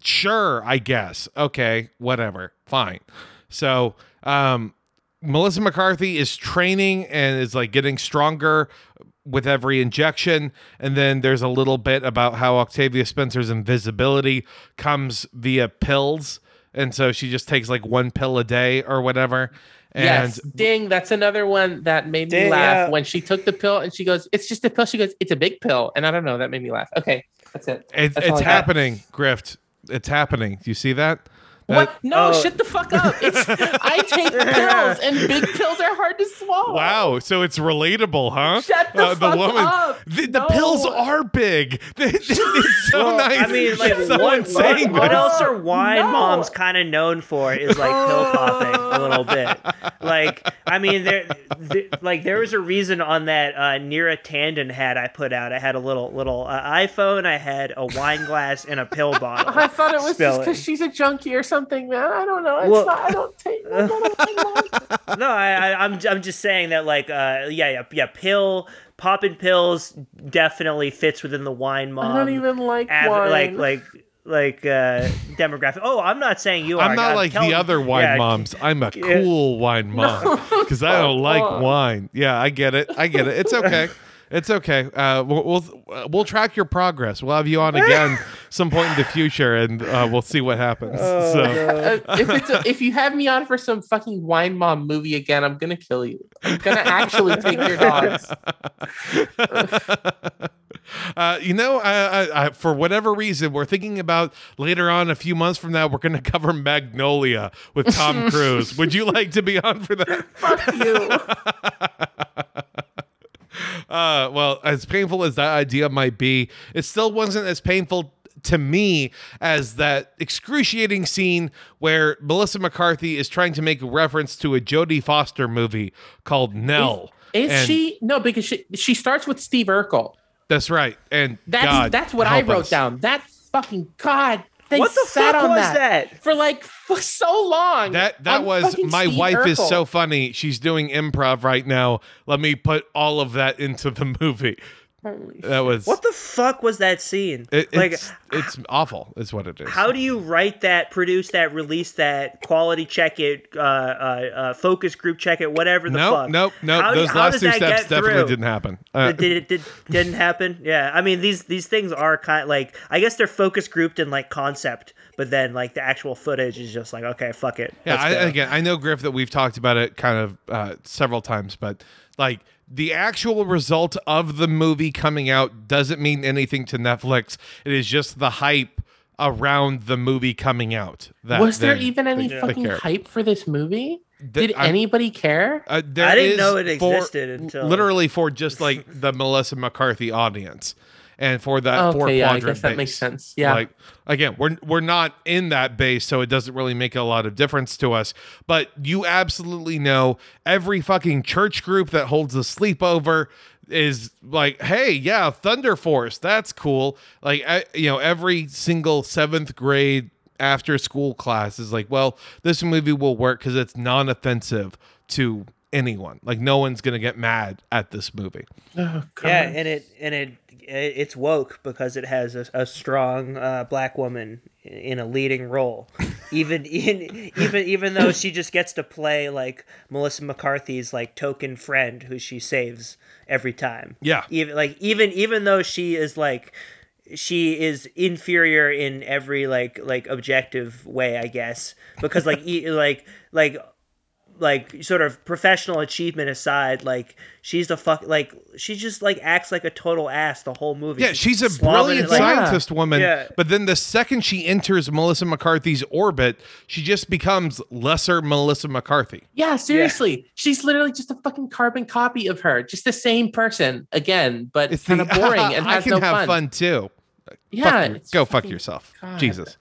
Sure, I guess. Okay, whatever, fine. So, um, Melissa McCarthy is training and is like getting stronger with every injection. And then there's a little bit about how Octavia Spencer's invisibility comes via pills. And so she just takes like one pill a day or whatever. And yes, ding. That's another one that made me laugh yeah. when she took the pill and she goes, "It's just a pill." She goes, "It's a big pill," and I don't know. That made me laugh. Okay, that's it. it, That's it's happening, Grift. It's happening. Do you see that? What? That- No, Oh. shut the fuck up. It's I take pills, and big pills are hard to swallow. Wow, so it's relatable, huh? Uh, Shut the fuck up. The, the No. pills are big. it's so Well, nice. I mean, like, that what, saying what this. else are wine No. moms kind of known for? Is like pill popping a little bit. Like, I mean, there, there, like there was a reason on that uh, Neera Tanden hat I put out. I had a little little uh, iPhone. I had a wine glass and a pill bottle. I thought it was just because she's a junkie or something, man. I don't know. It's Well- not. I don't take. I'm not a no, I, I, I'm I'm just saying that like uh yeah yeah yeah pill popping pills definitely fits within the wine mom. I don't even like av- wine. like like like uh demographic. Oh, I'm not saying you are. I'm not like the other wine yeah, moms. I'm a cool wine mom because I don't like fuck. wine. Yeah, I get it. I get it. It's okay. It's okay. Uh, we'll, we'll we'll track your progress. We'll have you on again some point in the future, and uh, we'll see what happens. Oh, so. Uh, if it's a, if you have me on for some fucking wine mom movie again, I'm gonna kill you. I'm gonna actually take your dogs. Uh, you know, I, I, I, for whatever reason, we're thinking about later on, a few months from now, we're going to cover Magnolia with Tom Cruise. Would you like to be on for that? Fuck you. Uh, well, as painful as that idea might be, it still wasn't as painful to me as that excruciating scene where Melissa McCarthy is trying to make a reference to a Jodie Foster movie called Nell. Is And- she no? Because she she starts with Steve Urkel. That's right. And That's God, that's what I wrote us. down. That fucking god. They What the sat fuck on was that, that? for like for so long? That that on was my Steve wife is so funny. She's doing improv right now. Let me put all of that into the movie. Holy That was What the fuck was that scene? it, like, it's it's awful. Is what it is. how do you write that, produce that, release that, quality check it, uh, uh, uh, focus group check it, whatever the Nope, fuck? nope, nope. How- Those how last two steps definitely through? didn't happen. Uh, did it did, didn't happen? Yeah, I mean these these things are kind of like I guess they're focus grouped in like concept, but then like the actual footage is just like okay, fuck it. yeah, I, again, I know Grift that we've talked about it kind of uh, several times, but like the actual result of the movie coming out doesn't mean anything to Netflix. It is just the hype around the movie coming out. That Was there then- even any they fucking care. hype for this movie? Th- Did I'm- anybody care? Uh, I didn't know it for- existed until- literally for just like the Melissa McCarthy audience, and for that oh, four okay, yeah, I quadrant guess that base. makes sense. Yeah. Like again, we're we're not in that base, so it doesn't really make a lot of difference to us. But you absolutely know every fucking church group that holds a sleepover is like, hey, yeah, Thunder Force, that's cool. Like, I, you know, every single seventh grade after school class is like, well, this movie will work because it's non-offensive to anyone. Like, no one's gonna get mad at this movie. oh, God. yeah, and it and it it's woke because it has a, a strong uh, black woman in a leading role, even in, even even though she just gets to play like Melissa McCarthy's like token friend who she saves every time. Yeah. even like even even though she is like she is inferior in every like like objective way, I guess, because like e- like like like sort of professional achievement aside, like she's the fuck like she just like acts like a total ass the whole movie. Yeah, she's a slobbing brilliant like- scientist woman. Yeah. But then the second she enters Melissa McCarthy's orbit, she just becomes lesser Melissa McCarthy. Yeah, seriously. She's literally just a fucking carbon copy of her. Just the same person again, but It's kind the of boring and I has can no have fun. fun, too. Yeah, Fuck you. it's go fuck yourself. God. Jesus.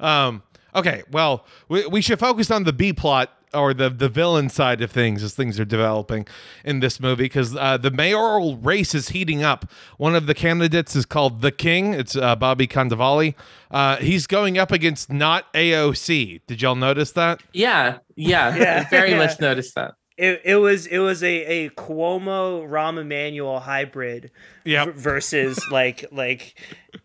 Um, okay, well, we, we should focus on the B plot or the the villain side of things as things are developing in this movie because uh, the mayoral race is heating up. One of the candidates is called the King. It's uh, Bobby Cannavale. Uh, he's going up against not AOC. Did y'all notice that? Yeah, yeah, Yeah, very yeah. much noticed that. It, it was it was a, a Cuomo Rahm Emanuel hybrid Yep. v- versus like like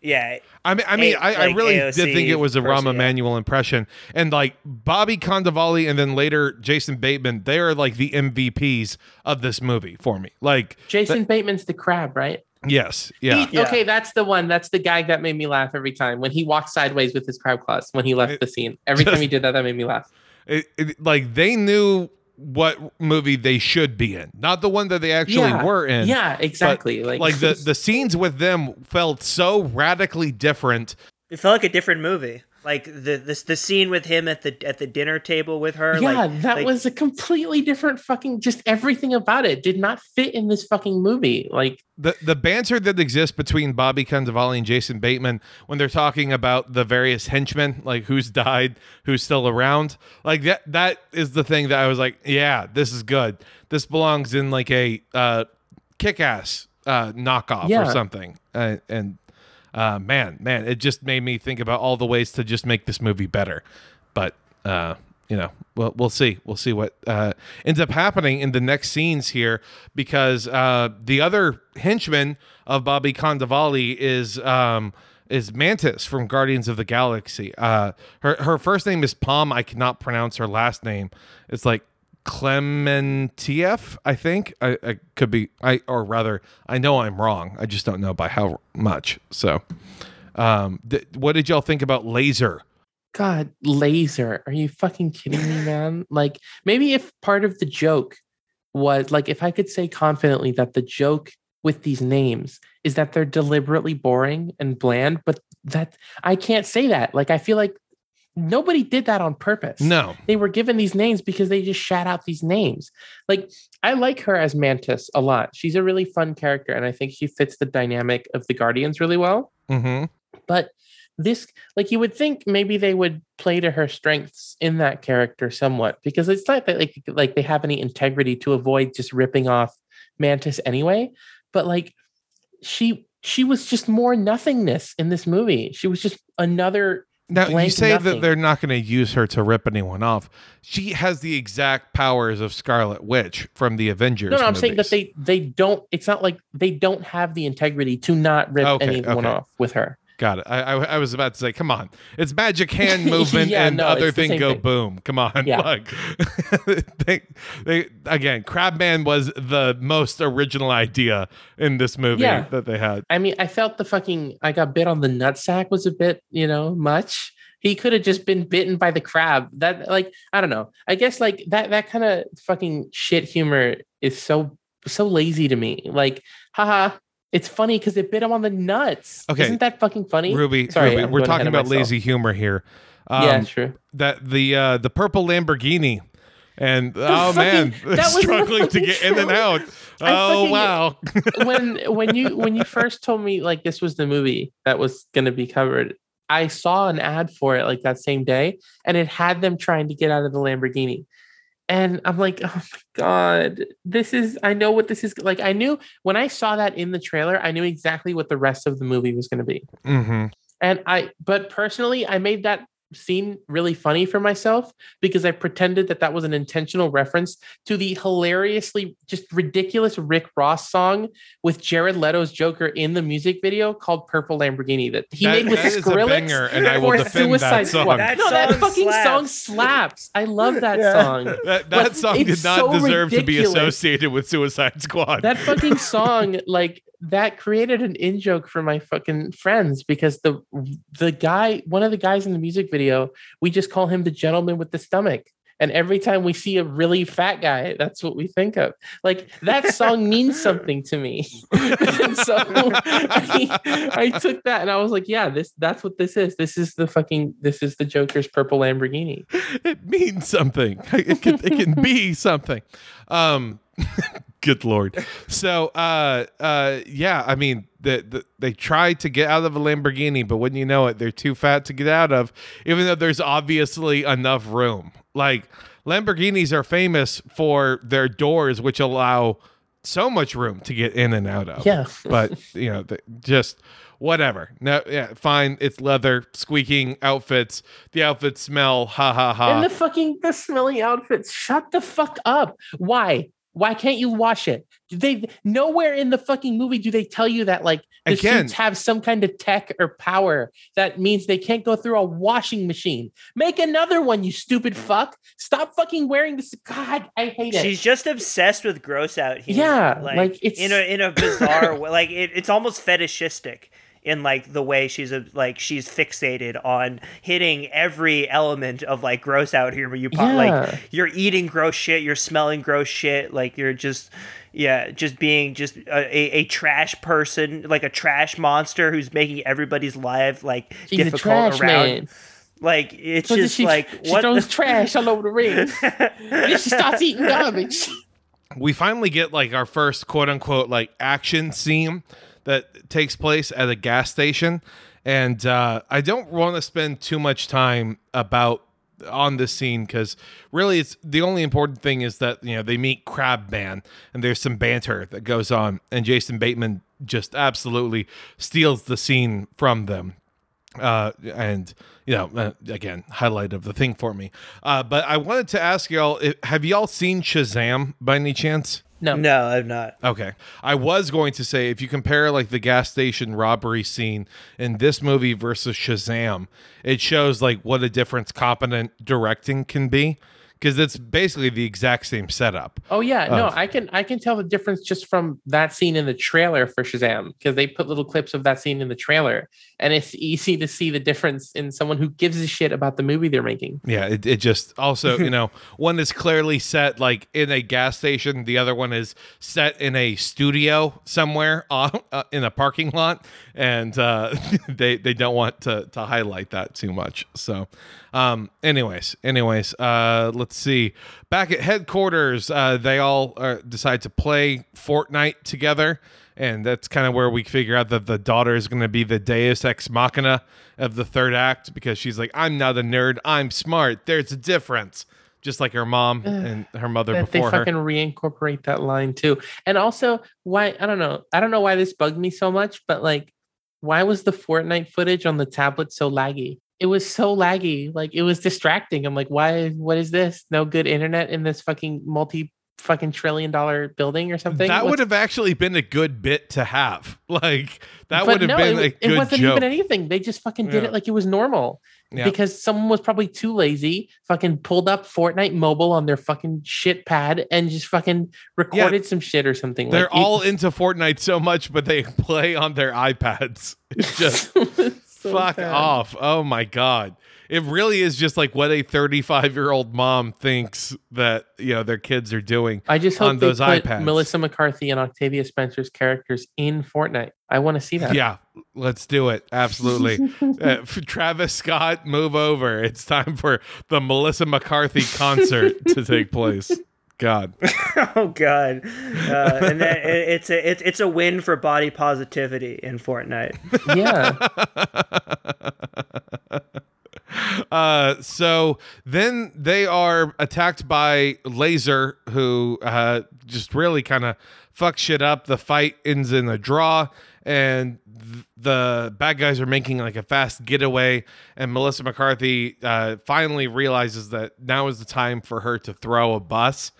yeah I mean, I mean, A- I, I like really AOC did think it was a person, Rahm yeah. Emanuel impression, and like Bobby Cannavale, and then later Jason Bateman. They are like the MVPs of this movie for me. Like, Jason Bateman's the crab, right? yes, yeah, He- Okay, that's the one. That's the gag that made me laugh every time when he walked sideways with his crab claws when he left the scene. Every time he did that, that made me laugh. It- it- like they knew what movie they should be in, not the one that they actually yeah. were in. Yeah, exactly. like like the the scenes with them felt so radically different. it felt like a different movie like the this the scene with him at the at the dinner table with her yeah, like, that like- was a completely different fucking. Just everything about it did not fit in this fucking movie. Like, the the banter that exists between Bobby Cannavale and Jason Bateman when they're talking about the various henchmen, like who's died, who's still around, like that that is the thing that I was like, yeah, this is good. This belongs in like a uh, kick-ass uh, knockoff or something. Uh, and uh, man, man, it just made me think about all the ways to just make this movie better. But uh, you know, we'll we'll see. We'll see what uh, ends up happening in the next scenes here because uh, the other henchman of Bobby Cannavale is um, is Mantis from Guardians of the Galaxy. Uh, her her first name is Pom. I cannot pronounce her last name. It's like Klementieff, I think. I, I could be I or rather I know I'm wrong. I just don't know by how much. So um th- what did y'all think about Laser? God, laser. Are you fucking kidding me, man? Like, maybe if part of the joke was like, if I could say confidently that the joke with these names is that they're deliberately boring and bland, but that I can't say that. Like, I feel like nobody did that on purpose. No. They were given these names because they just shout out these names. Like, I like her as Mantis a lot. She's a really fun character, and I think she fits the dynamic of the Guardians really well Mm-hmm. but this like you would think maybe they would play to her strengths in that character somewhat because it's not that like like they have any integrity to avoid just ripping off mantis anyway but like she she was just more nothingness in this movie she was just another Now you say that they're not going to use her to rip anyone off. She has the exact powers of Scarlet Witch from the Avengers. no no i'm saying that they they don't it's not like they don't have the integrity to not rip Okay, anyone okay. off with her Got it. I, I, I was about to say, come on, it's magic hand movement Yeah, and no, other thing go thing. boom. Come on, Yeah. like they, they again, Crabman was the most original idea in this movie Yeah. that they had. I mean, I felt the fucking I got bit on the nutsack was a bit, you know, much. He could have just been bitten by the crab. That like I don't know. I guess like that that kind of fucking shit humor is so so lazy to me. Like, haha, it's funny because it bit him on the nuts. Okay. Isn't that fucking funny? Ruby, Sorry, Ruby we're talking about lazy humor here. Um, yeah, true. that the uh the purple Lamborghini and oh man, fucking- that struggling to get in and out. I Oh fucking- wow. when when you when you first told me like this was the movie that was going to be covered i saw an ad for it like that same day and it had them trying to get out of the lamborghini and i'm like oh my god this is i know what this is like i knew when i saw that in the trailer i knew exactly what the rest of the movie was going to be. Hmm and i but personally i made that scene really funny for myself because I pretended that that was an intentional reference to the hilariously just ridiculous Rick Ross song with Jared Leto's Joker in the music video called "Purple Lamborghini" that he That- made with that is a Skrillex banger, and I will for defend that Suicide song. Squad. That no, that song fucking song slaps. slaps. I love that Yeah. song. That, that song did not so deserve to be associated with Suicide Squad. that fucking song like that created an in joke for my fucking friends because the the guy one of the guys in the music video we just call him the gentleman with the stomach. And every time we see a really fat guy that's what we think of. Like that song means something to me. And so I, I took that and i was like yeah this that's what this is. This is the fucking this is the joker's purple lamborghini. It means something. It can, it can be something. Um, good lord. So, uh, uh, yeah, I mean, the, the, they tried to get out of a Lamborghini, but wouldn't you know it, they're too fat to get out of, even though there's obviously enough room. Like Lamborghinis are famous for their doors, which allow so much room to get in and out of. Yeah. but you know, just whatever. No, yeah, fine. It's leather, squeaking outfits. The outfits smell. Ha ha ha. and the fucking the smelly outfits. Shut the fuck up. Why? Why can't you wash it? Do They nowhere in the fucking movie do they tell you that like the Again. suits have some kind of tech or power that means they can't go through a washing machine. Make another one, you stupid fuck. Stop fucking wearing this. God, I hate it. She's just obsessed with gross out humor. Yeah, like, it's- in a in a bizarre way. Like it, it's almost fetishistic in like the way she's a, like she's fixated on hitting every element of like gross out humor. You po- Yeah. like you're eating gross shit, you're smelling gross shit, like you're just yeah, just being just a, a, a trash person, like a trash monster who's making everybody's life like She's a difficult trash around. man. Like it's So just she, like she what throws trash all over the ring. then she starts eating garbage. we finally get like our first quote unquote like action scene that takes place at a gas station and uh, i don't want to spend too much time about on this scene because really it's the only important thing is that you know they meet crabman and there's some banter that goes on and jason bateman just absolutely steals the scene from them uh, and you know, uh, again, highlight of the thing for me. Uh, but I wanted to ask y'all: Have y'all seen Shazam by any chance? No. No, I'm not. Okay, I was going to say if you compare like the gas station robbery scene in this movie versus Shazam, it shows like what a difference competent directing can be because it's basically the exact same setup. Oh yeah, no, I can I can tell the difference just from that scene in the trailer for Shazam because they put little clips of that scene in the trailer, and it's easy to see the difference in someone who gives a shit about the movie they're making. Yeah, it, it just also, you know, one is clearly set like in a gas station, the other one is set in a studio somewhere on, uh, in a parking lot, and uh, they they don't want to to highlight that too much. So, um, anyways, anyways, uh, let's see. Back at headquarters, uh, they all uh, decide to play Fortnite together. And that's kind of where we figure out that the daughter is going to be the deus ex machina of the third act because she's like, I'm not a nerd, I'm smart. There's a difference. Just like her mom and her mother That before her. They fucking reincorporate that line too, and also why I don't know I don't know why this bugged me so much, but like, why was the Fortnite footage on the tablet so laggy? It was so laggy, like it was distracting. I'm like, why? What is this? No good internet in this fucking multi fucking trillion dollar building or something. That What's- would have actually been a good bit to have. Like that But would have no, been it, a good it wasn't joke. even anything. They just fucking did Yeah. it like it was normal. Yeah. Because someone was probably too lazy, fucking pulled up Fortnite mobile on their fucking shit pad and just fucking recorded some shit or something. They're like, it- all into Fortnite so much, but they play on their iPads. It's just so fuck bad. off. Oh my god. It really is just like what a 35 year old mom thinks that you know their kids are doing. I just on hope they those put iPads. Melissa McCarthy and Octavia Spencer's characters in Fortnite. I want to see that. Yeah, let's do it. Absolutely. uh, Travis Scott, move over. It's time for the Melissa McCarthy concert to take place. God. Oh God, uh, and then it, it's a it's it's a win for body positivity in Fortnite. Yeah. Uh, so then they are attacked by Laser, who uh, just really kind of fucks shit up. The fight ends in a draw, and th- the bad guys are making like a fast getaway. And Melissa McCarthy uh, finally realizes that now is the time for her to throw a bus.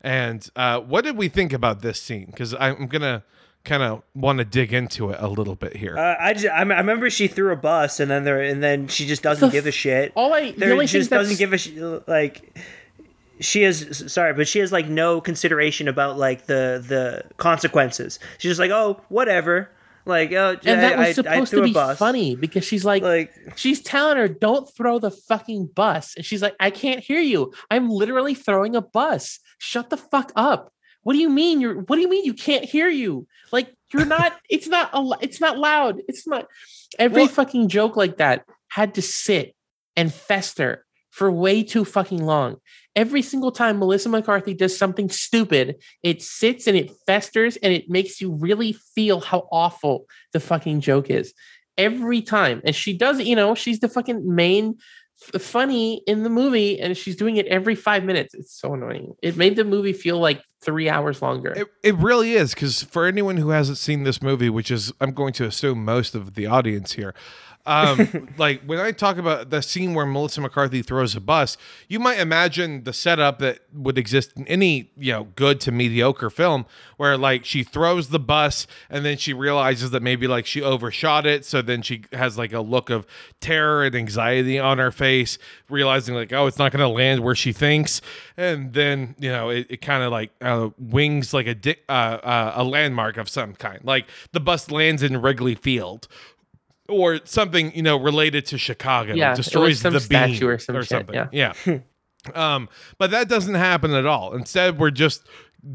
And uh, what did we think about this scene? Because I'm gonna kind of want to dig into it a little bit here. Uh, I, just, I m- I remember she threw a bus and then there and then she just doesn't The give a shit. all I- the there only thing just doesn't give a sh- like. She has sorry, but she has like no consideration about like the the consequences. She's just like, oh, whatever. Like, oh, and that I- was I- I supposed threw to be funny because she's like, Like, she's telling her, "Don't throw the fucking bus," and she's like, "I can't hear you. I'm literally throwing a bus. Shut the fuck up." What do you mean you're? What do you mean you can't hear you? Like you're not. it's not. A, it's not loud. It's not. Every Well- fucking joke like that had to sit and fester for way too fucking long. Every single time Melissa McCarthy does something stupid, it sits and it festers and it makes you really feel how awful the fucking joke is. Every time. And she does, you know, she's the fucking main f- funny in the movie and she's doing it every five minutes. It's so annoying. It made the movie feel like three hours longer. It, it really is because for anyone who hasn't seen this movie, which is I'm going to assume most of the audience here, um, like when I talk about the scene where Melissa McCarthy throws a bus, you might imagine the setup that would exist in any you know good to mediocre film, where like she throws the bus and then she realizes that maybe like she overshot it, so then she has like a look of terror and anxiety on her face, realizing like oh it's not going to land where she thinks, and then you know it, it kind of like uh, wings like a di- uh, uh, a landmark of some kind, like the bus lands in Wrigley Field or something you know related to Chicago. Yeah, it destroys the statue beam or some shit, something. yeah. yeah. um, but that doesn't happen at all. Instead, we're just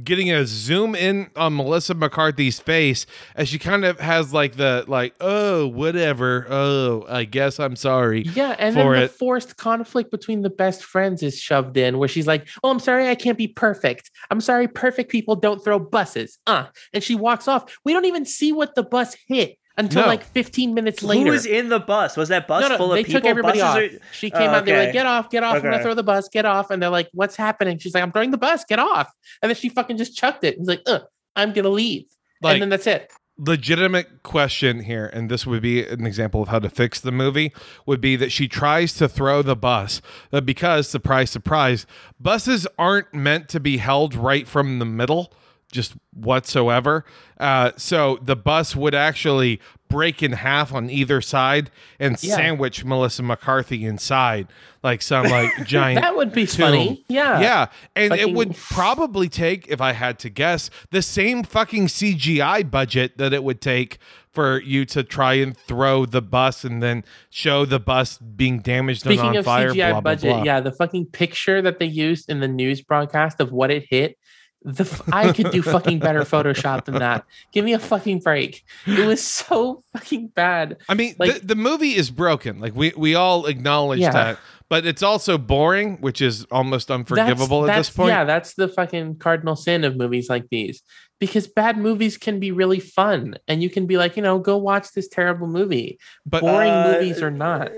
getting a zoom in on Melissa McCarthy's face as she kind of has like the like oh whatever oh I guess I'm sorry Yeah, and for then the it. forced conflict between the best friends is shoved in, where she's like, "Oh, I'm sorry, I can't be perfect. I'm sorry, perfect people don't throw buses." Uh, and she walks off. We don't even see what the bus hit until No. like 15 minutes later. who was in the bus? Was that bus no, no, full of they people? took everybody Buses off. are- She came Oh, out. They were like, "Get off, get off! I'm gonna throw the bus. Get off!" And they're like, "What's happening?" She's like, "I'm throwing the bus. Get off!" And then she fucking just chucked it. He's like, "Uh, I'm gonna leave." Like- and then that's it. legitimate question here, and this would be an example of how to fix the movie, would be that she tries to throw the bus, but because, surprise, surprise, buses aren't meant to be held right from the middle, just whatsoever. Uh, so the bus would actually break in half on either side and Yeah. sandwich Melissa McCarthy inside like some like giant That would be tomb. funny. Yeah. Yeah. And it would probably take, if I had to guess, the same fucking CGI budget that it would take for you to try and throw the bus and then show the bus being damaged and Speaking on of fire. CGI blah, blah, budget, blah. yeah, the fucking picture that they used in the news broadcast of what it hit, the f- I could do fucking better Photoshop than that. Give me a fucking break. It was so fucking bad. I mean, Like- the, the movie is broken. Like we we all acknowledge Yeah. that, but it's also boring, which is almost That's- unforgivable at this point. Yeah, that's the fucking cardinal sin of movies like these. Because bad movies can be really fun, and you can be like, you know, go watch this terrible movie. But- boring Uh, movies are not.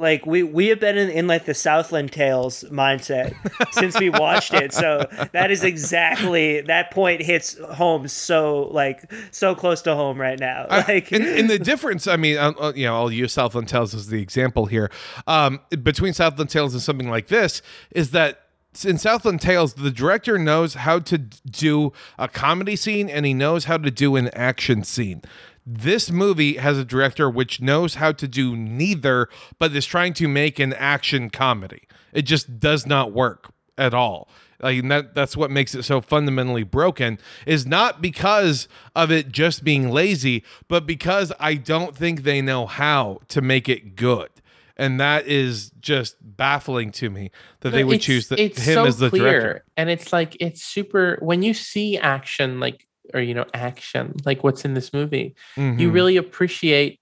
Like we we have been in, in like the Southland Tales mindset since we watched it. So that is exactly that point hits home so like so close to home right now. I- Like and, and the difference, I mean, uh, uh, you know, I'll use Southland Tales as the example here. Um, between Southland Tales and something like this is that in Southland Tales, the director knows how to do a comedy scene and he knows how to do an action scene. This movie has a director which knows how to do neither, but is trying to make an action comedy. It just does not work at all. Like that that's what makes it so fundamentally broken is not because of it just being lazy, but because I don't think they know how to make it good. And that is just baffling to me that they would choose the, it's him so as the clear, director. and it's like it's super when you see action like or you know action like what's in this movie you Mhm. really appreciate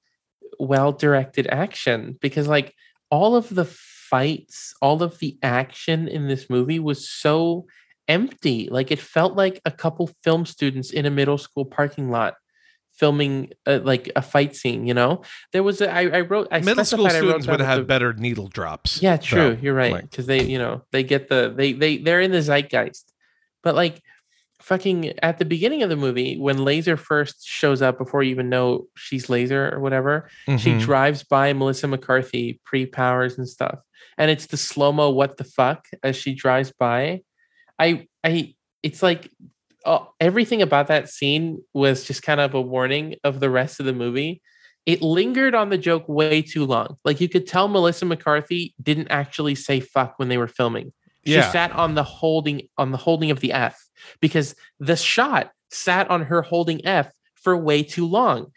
well directed action because like all of the fights all of the action in this movie was so empty like it felt like a couple film students in a middle school parking lot filming uh, like a fight scene you know there was a, I, I wrote I Middle school students would have the- better needle drops. yeah, true. You're right like- because they, you know, they get the they they they're in the zeitgeist. But like fucking at the beginning of the movie when Laser first shows up before you even know she's Laser or whatever, she Mhm. drives by Melissa McCarthy pre powers and stuff, and it's the slow mo what the fuck as she drives by. I I it's like uh, everything about that scene was just kind of a warning of the rest of the movie. It lingered on the joke way too long. Like you could tell Melissa McCarthy didn't actually say fuck when they were filming. She Yeah. sat on the holding on the holding of the F because the shot sat on her holding F for way too long.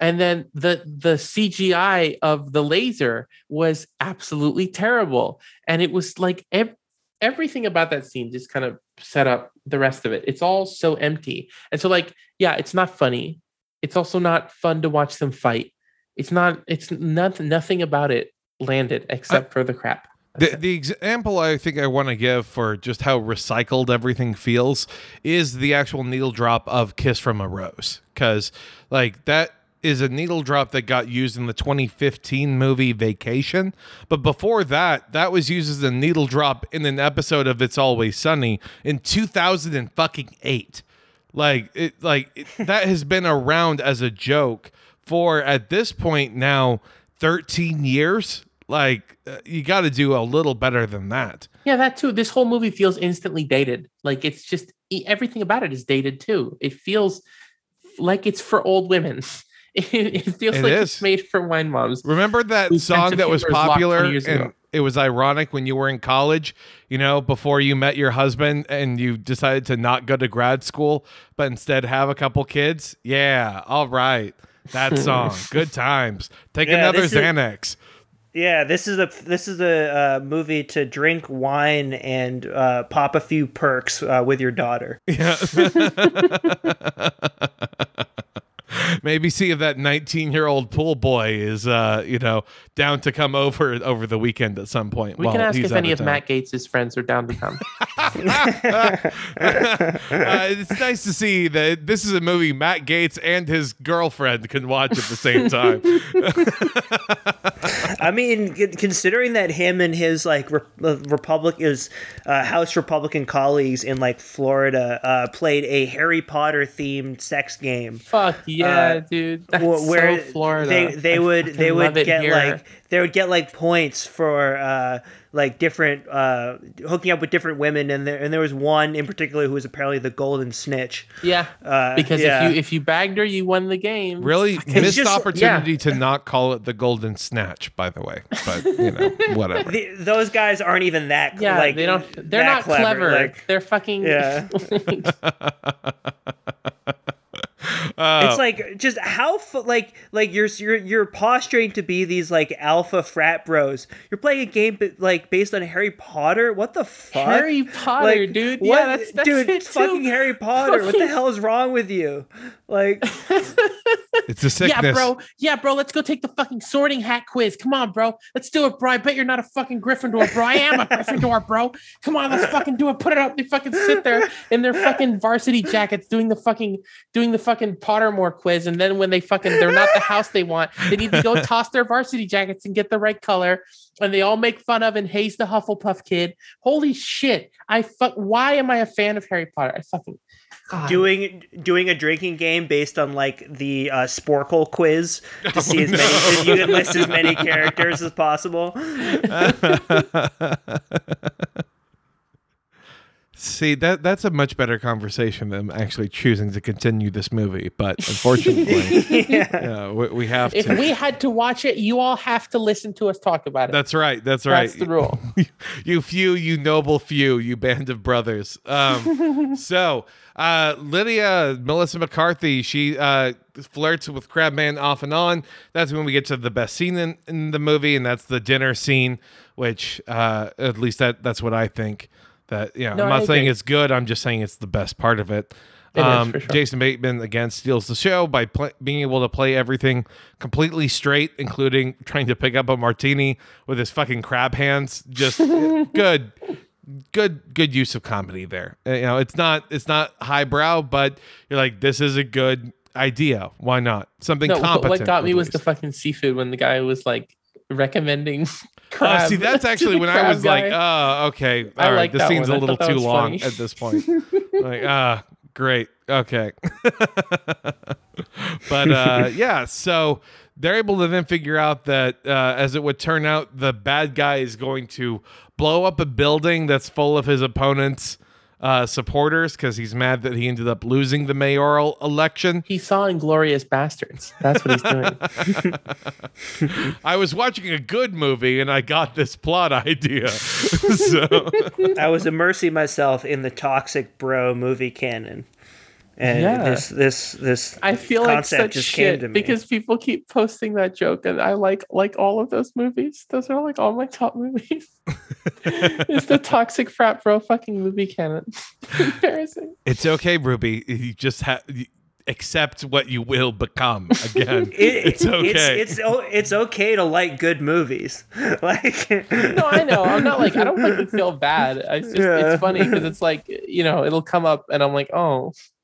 And then the the CGI of the laser was absolutely terrible. And it was like ev- everything about that scene just kind of set up the rest of it. It's all so empty. And so like, yeah, it's not funny. It's also not fun to watch them fight. It's not it's not nothing about it landed except for the crap. The, the example I think I want to give for just how recycled everything feels is the actual needle drop of Kiss from a Rose. Because, like, that is a needle drop that got used in the 2015 movie Vacation. But before that, that was used as a needle drop in an episode of It's Always Sunny in 2008. Like, it, like it, that has been around as a joke for at this point now 13 years. Like, uh, you got to do a little better than that. Yeah, that too. This whole movie feels instantly dated. Like it's just e- everything about it is dated too. It feels like it's for old women. It, it feels It like is. it's made for wine moms. Remember that song that was humor is locked 20 popular and ago. it was ironic when you were in college, you know, before you met your husband and you decided to not go to grad school, but instead have a couple kids? Yeah, all right. That song. Good times. Take Yeah, another this is- Xanax. Yeah, this is a this is a uh, movie to drink wine and uh, pop a few perks uh, with your daughter. Yeah. Maybe see if that 19 year old pool boy is, uh, you know, down to come over over the weekend at some point. We can ask he's if any of town. Matt Gaetz' friends are down to come. uh, it's nice to see that this is a movie Matt Gaetz and his girlfriend can watch at the same time. I mean, considering that him and his like re- uh, Republic is uh, House Republican colleagues in like Florida uh, played a Harry Potter themed sex game. Fuck yeah, Uh, dude. That's where so Florida. they they would they would get like they would get like points for uh like different uh hooking up with different women and there and there was one in particular who was apparently the golden snitch. yeah, Uh, because yeah. if you if you bagged her, you won the game. Really missed just- opportunity to not call it the Golden Snatch, by the way. But you know, whatever. The, those guys aren't even that Yeah, like they don't. They're that not clever. Like, they're fucking. Yeah. Uh, it's like just how like like you're you're you're posturing to be these like alpha frat bros. You're playing a game like based on Harry Potter. What the fuck? Harry Potter, Like, dude. What, yeah, that's, that's dude. it fucking too. Harry Potter. What the hell is wrong with you? Like, it's a sickness. Yeah, bro. Yeah, bro. Let's go take the fucking sorting hat quiz. Come on, bro. Let's do it, bro. I bet you're not a fucking Gryffindor, bro. I am a Gryffindor, bro. Come on, let's fucking do it. Put it up. They fucking sit there in their fucking varsity jackets doing the fucking doing the fucking Pottermore quiz, and then when they fucking they're not the house they want, they need to go toss their varsity jackets and get the right color. And they all make fun of and haze the Hufflepuff kid. Holy shit! I fuck. Why am I a fan of Harry Potter? I fucking. God. doing doing a drinking game based on like the uh, Sporcle quiz to see as many if you can list as many characters as possible. See that that's a much better conversation than actually choosing to continue this movie. But unfortunately, yeah, we, we have to If to. we had to watch it, you all have to listen to us talk about it. that's right. That's right. That's the rule. you few, you noble few, you band of brothers. Um, so uh, Lydia Melissa McCarthy, she uh, flirts with Crabman off and on. That's when we get to the best scene in, in the movie, and that's the dinner scene. Which uh, at least that that's what I think. That you know, No, I'm not saying it's good. I'm just saying it's the best part of it. It um, sure. Jason Bateman again steals the show by being able to play everything completely straight, including trying to pick up a martini with his fucking crab hands. Just good, good, good use of comedy there. Uh, You know, it's not it's not highbrow, but you're like, this is a good idea. Why not something No, competent? what got me was the fucking seafood when the guy was like recommending Oh, crab. see, that's actually when I was like, oh, okay, I all right, like this scene's one. a I little too long funny. at this point. like, ah, Great. Okay. but uh, yeah, so they're able to then figure out that, uh, as it would turn out, the bad guy is going to blow up a building that's full of his opponent's uh, supporters because he's mad that he ended up losing the mayoral election. He saw Inglourious Basterds. That's what he's doing. I was watching a good movie and I got this plot idea. so I was immersing myself in the toxic bro movie canon, and Yeah. this this this I feel like such just came to shit me. because people keep posting that joke, and I like like all of those movies. Those are like all my top movies. it's the toxic frat bro fucking movie canon. Embarrassing. it's okay, Ruby. You just have. Accept what you will become again. It- it's okay. It's it's, o- it's okay to like good movies. like No, I know. I'm not like I don't fucking feel bad. It's just Yeah. it's funny because it's like you know it'll come up, and I'm like, oh,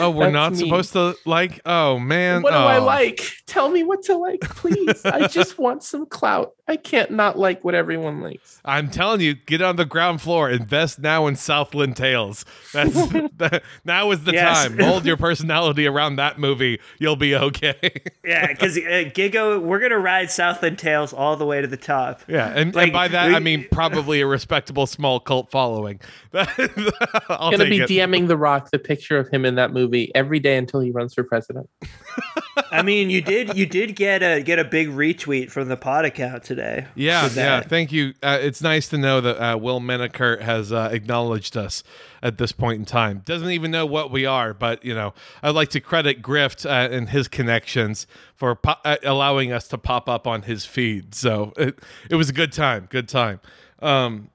oh, we're that's not me. supposed to like. Oh man. what do I Oh. like? Tell me what to like, please. I just want some clout. I can't not like what everyone likes. I'm telling you, get on the ground floor. Invest now in Southland Tales. That's that, now is the Yes. time. Mold your personality around that movie. You'll be okay. yeah, because uh, Gigo, we're gonna ride Southland Tales all the way to the top. yeah, and, Like, and by that I mean probably a respectable small cult following. I'll gonna take be it. DMing The Rock the picture of him in that movie every day until he runs for president. I mean, you did you did get a get a big retweet from the pod account today. Yeah, yeah. Thank you. Uh, it's nice to know that uh, Will Menaker has uh, acknowledged us at this point in time. Doesn't even know what we are, but you know, I'd like to credit Grift uh, and his connections for po- uh, allowing us to pop up on his feed. So it, it was a good time. Good time. Um,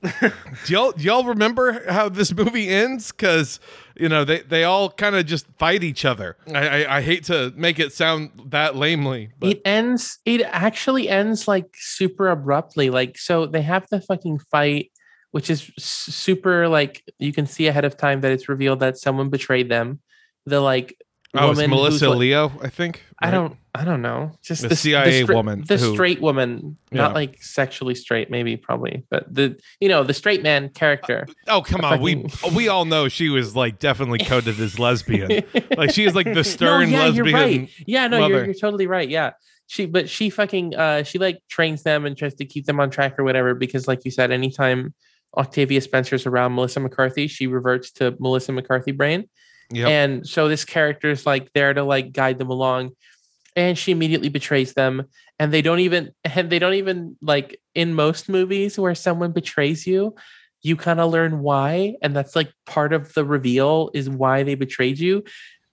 do y'all do y'all remember how this movie ends? Because you know they, they all kind of just fight each other. I, I I hate to make it sound that lamely, but it ends it actually ends like super abruptly like so they have the fucking fight which is super like you can see ahead of time that it's revealed that someone betrayed them the like oh, it's woman Melissa like- Leo, I think. I don't I don't know just The s- CIA stra- woman the who- straight woman Yeah. not like sexually straight maybe probably but the you know the straight man character Oh come on, we we all know she was like definitely coded as lesbian. like she is like the stern no, yeah, lesbian. You're right. Yeah, no, you're, you're totally right. Yeah. She but she fucking uh she like trains them and tries to keep them on track or whatever because like you said, anytime Octavia Spencer's around Melissa McCarthy, she reverts to Melissa McCarthy brain. Yep. And so this character is like there to like guide them along. And she immediately betrays them. And they don't even and they don't even like in most movies where someone betrays you, you kind of learn why. And that's like part of the reveal is why they betrayed you.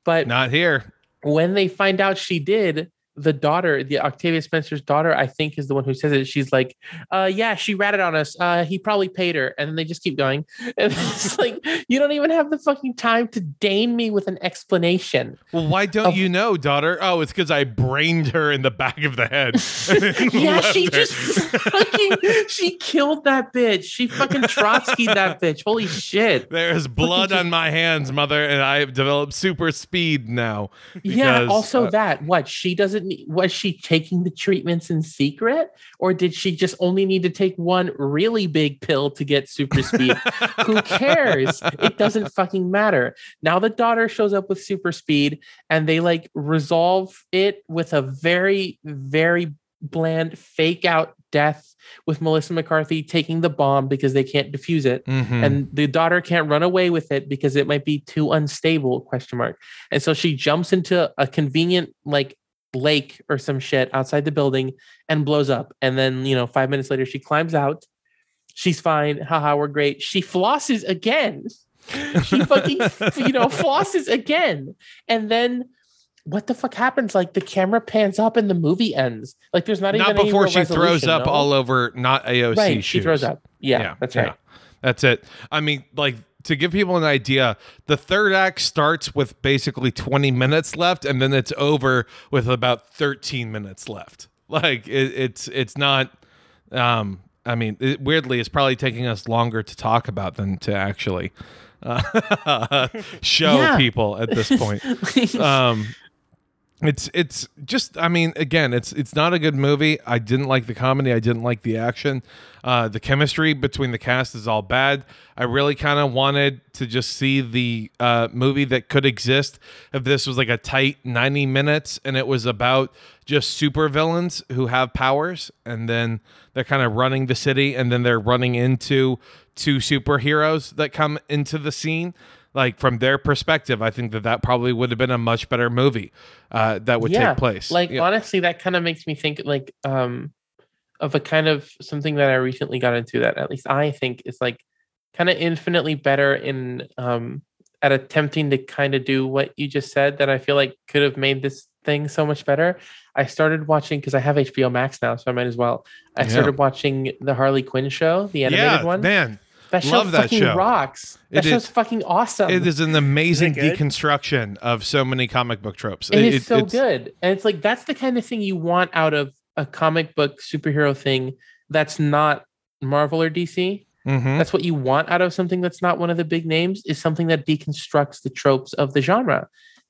But Not here. when they find out she did, the daughter, the Octavia Spencer's daughter, I think is the one who says it. She's like, uh, yeah, she ratted on us. Uh, he probably paid her. And then they just keep going. And it's like, you don't even have the fucking time to deign me with an explanation. Well, why don't Of- you know, daughter? Oh, it's because I brained her in the back of the head. Yeah, she her. just fucking, she killed that bitch. She fucking Trotsky that bitch. Holy shit. There's blood on my hands, mother, and I have developed super speed now. yeah. Also, uh, that what she doesn't was she taking the treatments in secret, or did she just only need to take one really big pill to get super speed? Who cares? It doesn't fucking matter. Now the daughter shows up with super speed, and they like resolve it with a very, very bland fake out death with Melissa McCarthy taking the bomb because they can't defuse it Mhm. and the daughter can't run away with it because it might be too unstable question mark and so she jumps into a convenient like lake or some shit outside the building and blows up. And then you know five minutes later she climbs out. She's fine. Haha we're great. She flosses again. She fucking you know flosses again. And then what the fuck happens? Like the camera pans up and the movie ends. Like there's not, not even before she throws up no? all over not AOC right she throws up. Yeah, that's right. That's it. I mean, like to give people an idea, the third act starts with basically 20 minutes left, and then it's over with about 13 minutes left. Like it, it's it's not. Um, I mean, it, weirdly, it's probably taking us longer to talk about than to actually uh, show Yeah. people at this point. um it's it's just i mean again it's it's not a good movie. I didn't like the comedy. I didn't like the action. Uh the chemistry between the cast is all bad. I really kind of wanted to just see the uh movie that could exist if this was like a tight 90 minutes and it was about just super villains who have powers and then they're kind of running the city and then they're running into two superheroes that come into the scene like from their perspective, I think that that probably would have been a much better movie uh, that would take place. Like Yeah. honestly, that kind of makes me think like um of a kind of something that I recently got into that at least I think is like kind of infinitely better in um at attempting to kind of do what you just said that I feel like could have made this thing so much better. I started watching because I have HBO Max now, so I might as well. I Yeah. started watching the Harley Quinn show, the animated yeah, one. man, that show love that fucking show. rocks. That It show's is- fucking awesome. it is an amazing Is good? deconstruction of so many comic book tropes. It is so it's- good. And it's like that's the kind of thing you want out of a comic book superhero thing that's not Marvel or DC. mhm. That's what you want out of something that's not one of the big names is something that deconstructs the tropes of the genre.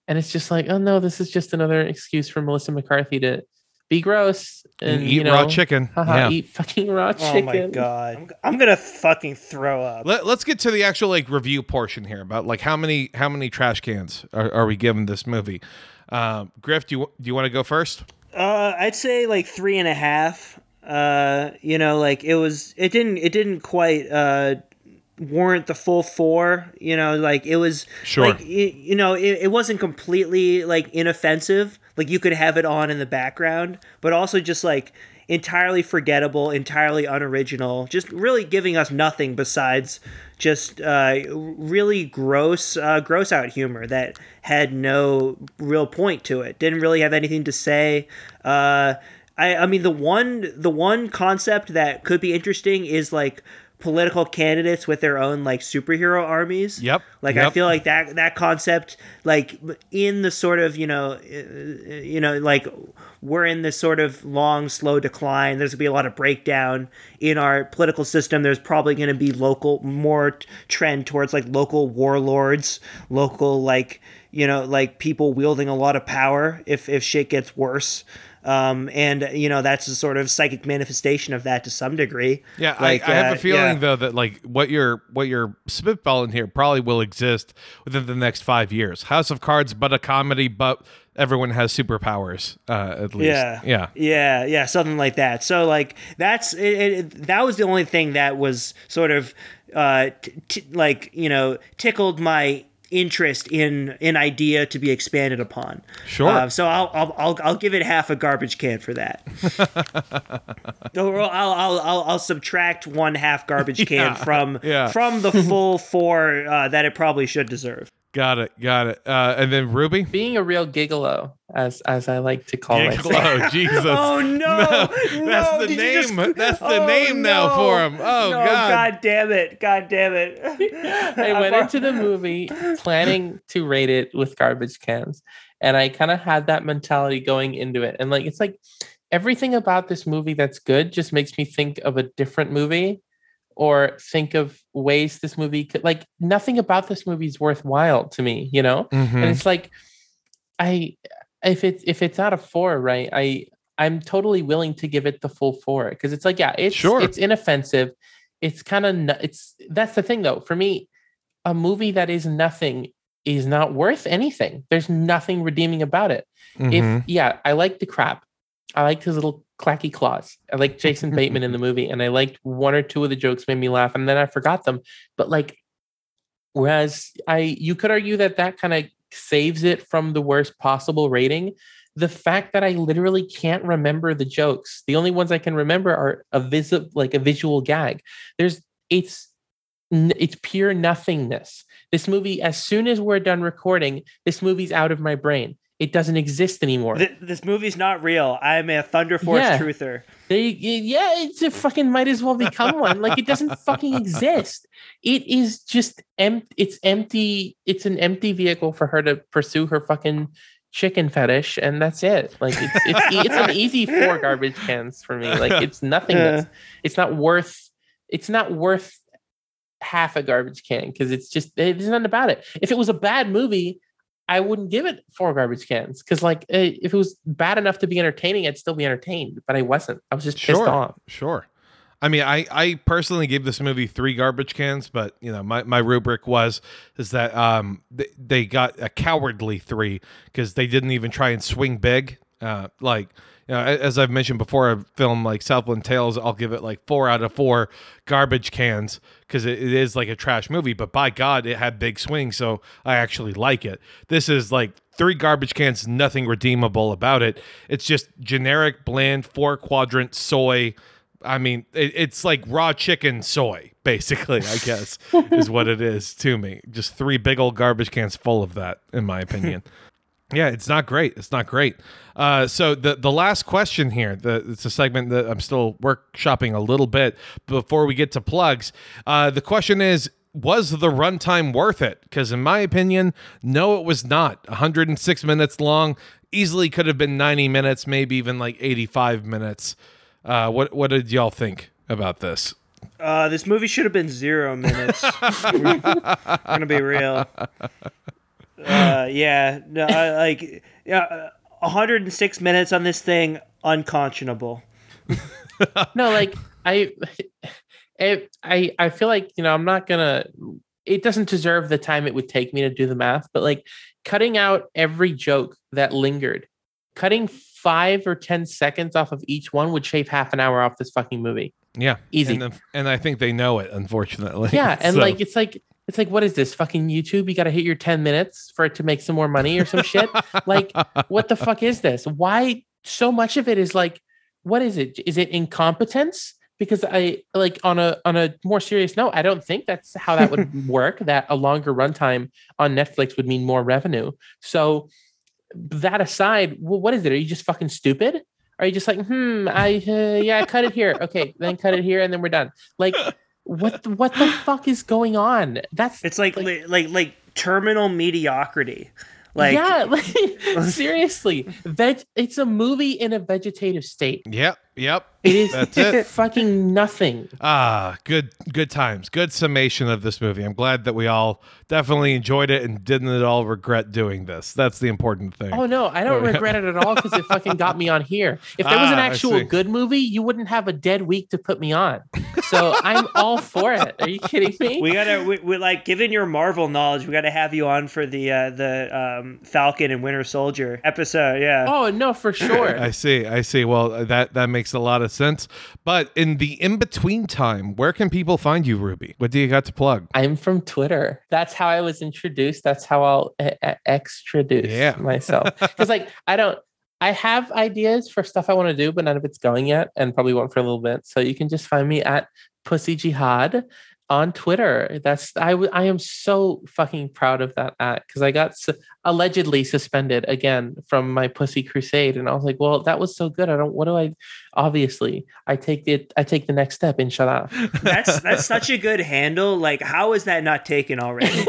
And it's just like, oh no, this is just another excuse for Melissa McCarthy to be gross and, And eat you know, raw chicken. haha, yeah. eat fucking raw chicken. Oh chicken. my god, I'm, I'm gonna fucking throw up. Let, us get to the actual like review portion here about like how many how many trash cans are, are we giving this movie? Um, Griff, do you do you want to go first? Uh, I'd say like three and a half. Uh, you know, like it was. It didn't. It didn't quite uh warrant the full four. You know, like it was. Sure. Like y- you know, it, it wasn't completely like inoffensive. Like you could have it on in the background, but also just like entirely forgettable, entirely unoriginal. Just really giving us nothing besides just uh, really gross, uh, gross out humor that had no real point to it. Didn't really have anything to say. Uh, I, I mean, the one, the one concept that could be interesting is like political candidates with their own like superhero armies. Yep, Like I feel like that that concept, like in the sort of you know, uh, you know, like we're in this sort of long, slow decline. There's gonna be a lot of breakdown in our political system. There's probably gonna be local more trend towards like local warlords, local like you know like people wielding a lot of power if if shit gets worse. Um, and you know that's a sort of psychic manifestation of that to some degree. Yeah, Like, I, I have uh, a feeling yeah. though that like what you're what you're spitballing here probably will exist within the next five years. House of Cards, but a comedy, but everyone has superpowers uh, at least. Yeah, yeah. yeah, yeah, something like that. So like that's it, it, that was the only thing that was sort of uh, t- t- like you know tickled my interest in an idea to be expanded upon. Sure. Uh, so I'll, I'll I'll I'll give it half a garbage can for that. I'll, I'll I'll I'll subtract one half garbage can Yeah, from yeah. from the full four uh, that it probably should deserve. Got it, got it. Uh, and then Ruby. Being a real gigolo, as as I like to call myself. Oh Jesus! Oh no! no, that's the did name. just- That's the Oh, name now for him. Oh no, God! God damn it! God damn it! I went into the movie planning to rate it with garbage cans. And I kind of had that mentality going into it. And like, it's like everything about this movie that's good just makes me think of a different movie or think of ways this movie could, like, nothing about this movie is worthwhile to me, you know? Mhm. And it's like, I, if it's, if it's out of four, right, I, I'm totally willing to give it the full four because it's like, yeah, it's, Sure. it's inoffensive. It's kind of, it's, that's the thing though. For me, a movie that is nothing is not worth anything. There's nothing redeeming about it. Mhm. If yeah, I like the crap. I liked his little clacky claws. I like Jason Bateman in the movie, and I liked one or two of the jokes made me laugh, and then I forgot them. But like, whereas I, you could argue that that kind of saves it from the worst possible rating. The fact that I literally can't remember the jokes, the only ones I can remember are a visit, like a visual gag. There's it's it's pure nothingness. This movie, as soon as we're done recording, this movie's out of my brain. It doesn't exist anymore. Th- this movie's not real. I'm a Thunder Force Yeah. truther. They, yeah, it's a fucking might as well become one. Like it doesn't fucking exist. It is just empty. It's empty. It's an empty vehicle for her to pursue her fucking chicken fetish, and that's it. Like it's it's, it's an easy four garbage cans for me. Like it's nothing. That's, it's not worth. It's not worth half a garbage can because it's just there's nothing about it. If it was a bad movie, I wouldn't give it four garbage cans because, like, eh, if it was bad enough to be entertaining, I'd still be entertained. But I wasn't. I was just pissed sure, off. Sure. I mean, I, I personally gave this movie three garbage cans, but you know, my, my rubric was is that um they, they got a cowardly three because they didn't even try and swing big. Uh, like you know, as I've mentioned before, a film like Southland Tales, I'll give it like four out of four garbage cans because it, it is like a trash movie. But by God, it had big swings, so I actually like it. This is like three garbage cans, nothing redeemable about it. It's just generic, bland, four quadrant soy. I mean, it, it's like raw chicken soy, basically. I guess is what it is to me. Just three big old garbage cans full of that, in my opinion. Yeah, it's not great. It's not great. Uh, so the the last question here, the, it's a segment that I'm still workshopping a little bit before we get to plugs. Uh, the question is, was the runtime worth it? Because in my opinion, no, it was not. 106 minutes long, easily could have been 90 minutes, maybe even like 85 minutes. Uh, what what did y'all think about this? Uh, this movie should have been zero minutes. We're gonna be real. Uh, yeah, no, I, like yeah, uh, 106 minutes on this thing, unconscionable. no, like I, it, I, I feel like you know I'm not gonna. It doesn't deserve the time it would take me to do the math, but like cutting out every joke that lingered, cutting five or ten seconds off of each one would shave half an hour off this fucking movie. Yeah, Easy. And, the- and I think they know it, unfortunately. Yeah, and So- like it's like it's like what is this fucking YouTube? You got to hit your 10 minutes for it to make some more money or some shit. Like what the fuck is this? Why so much of it is like what is it? Is it incompetence? Because I like on a on a more serious note, I don't think that's how that would work. That a longer runtime on Netflix would mean more revenue. So that aside, well, what is it? Are you just fucking stupid? Are you just like, hmm, I uh, yeah, cut it here. Okay, then cut it here, and then we're done. Like, what the, what the fuck is going on? That's It's like like like, like terminal mediocrity. Like yeah, like seriously, veg. It's a movie in a vegetative state. Yep, yep. It is That's it. fucking nothing. Ah, good good times. Good summation of this movie. I'm glad that we all definitely enjoyed it and didn't at all regret doing this. That's the important thing. Oh no, I don't regret it at all because it fucking got me on here. If there was an Ah, actual see. good movie, you wouldn't have a dead week to put me on. So I'm all for it. Are you kidding me? we gotta we, we like given your Marvel knowledge, we gotta have you on for the uh, the um, Falcon and Winter Soldier episode. Yeah. oh no, for sure. I see. I see. Well, that that makes a lot of sense. But in the in between time, where can people find you, Ruby? What do you got to plug? I'm from Twitter. That's how I was introduced. That's how I'll e- e- extraduce Yeah. myself. Because like I don't, I have ideas for stuff I want to do, but none of it's going yet, and probably won't for a little bit. So you can just find me at Pussy Jihad on Twitter. That's I. w- I am so fucking proud of that act because I got su- allegedly suspended again from my Pussy Crusade, and I was like, well, that was so good. I don't. What do I? Obviously, I take the I take the next step. Inshallah. That's that's such a good handle. Like, how is that not taken already?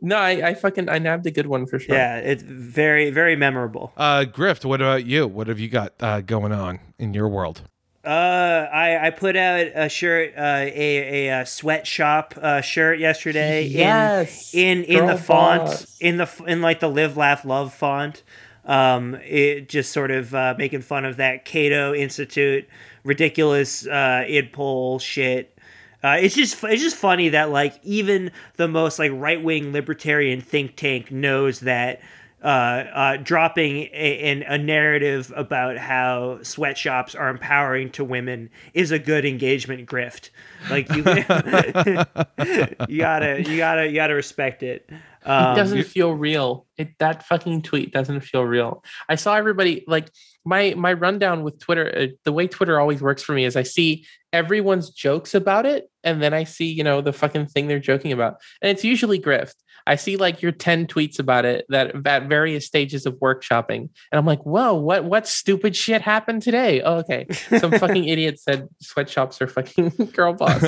no, I, I fucking I nabbed a good one for sure. yeah, it's very very memorable. Uh, Grift, what about you? What have you got uh, going on in your world? Uh, I I put out a shirt, uh, a a, uh sweatshop uh, shirt yesterday. in- Yes, In in, the font, boss. in the in like the live laugh love font. Um, it just sort of uh, making fun of that Cato Institute ridiculous uh, id poll shit. Uh, it's just it's just funny that like even the most like right wing libertarian think tank knows that uh, uh, dropping a, a narrative about how sweatshops are empowering to women is a good engagement grift. Like you, you gotta you gotta you gotta respect it. it Um, doesn't feel real. It that fucking tweet doesn't feel real. I saw everybody like my my rundown with Twitter. Uh, the way Twitter always works for me is I see everyone's jokes about it, and then I see you know the fucking thing they're joking about, and it's usually grift. I see like your ten tweets about it that at various stages of workshopping, and I'm like, whoa, what what stupid shit happened today? Oh, okay, some fucking idiot said sweatshops are fucking girl boss.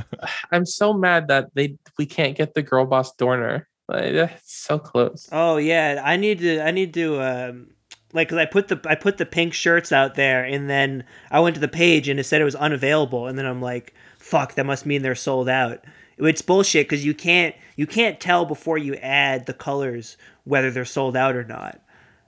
I'm so mad that they we can't get the girl boss Dorner. Like, that's so close. Oh yeah, I need to. I need to. Um, like, cause I put the I put the pink shirts out there, and then I went to the page and it said it was unavailable, and then I'm like, fuck, that must mean they're sold out. It's bullshit because you can't you can't tell before you add the colors whether they're sold out or not.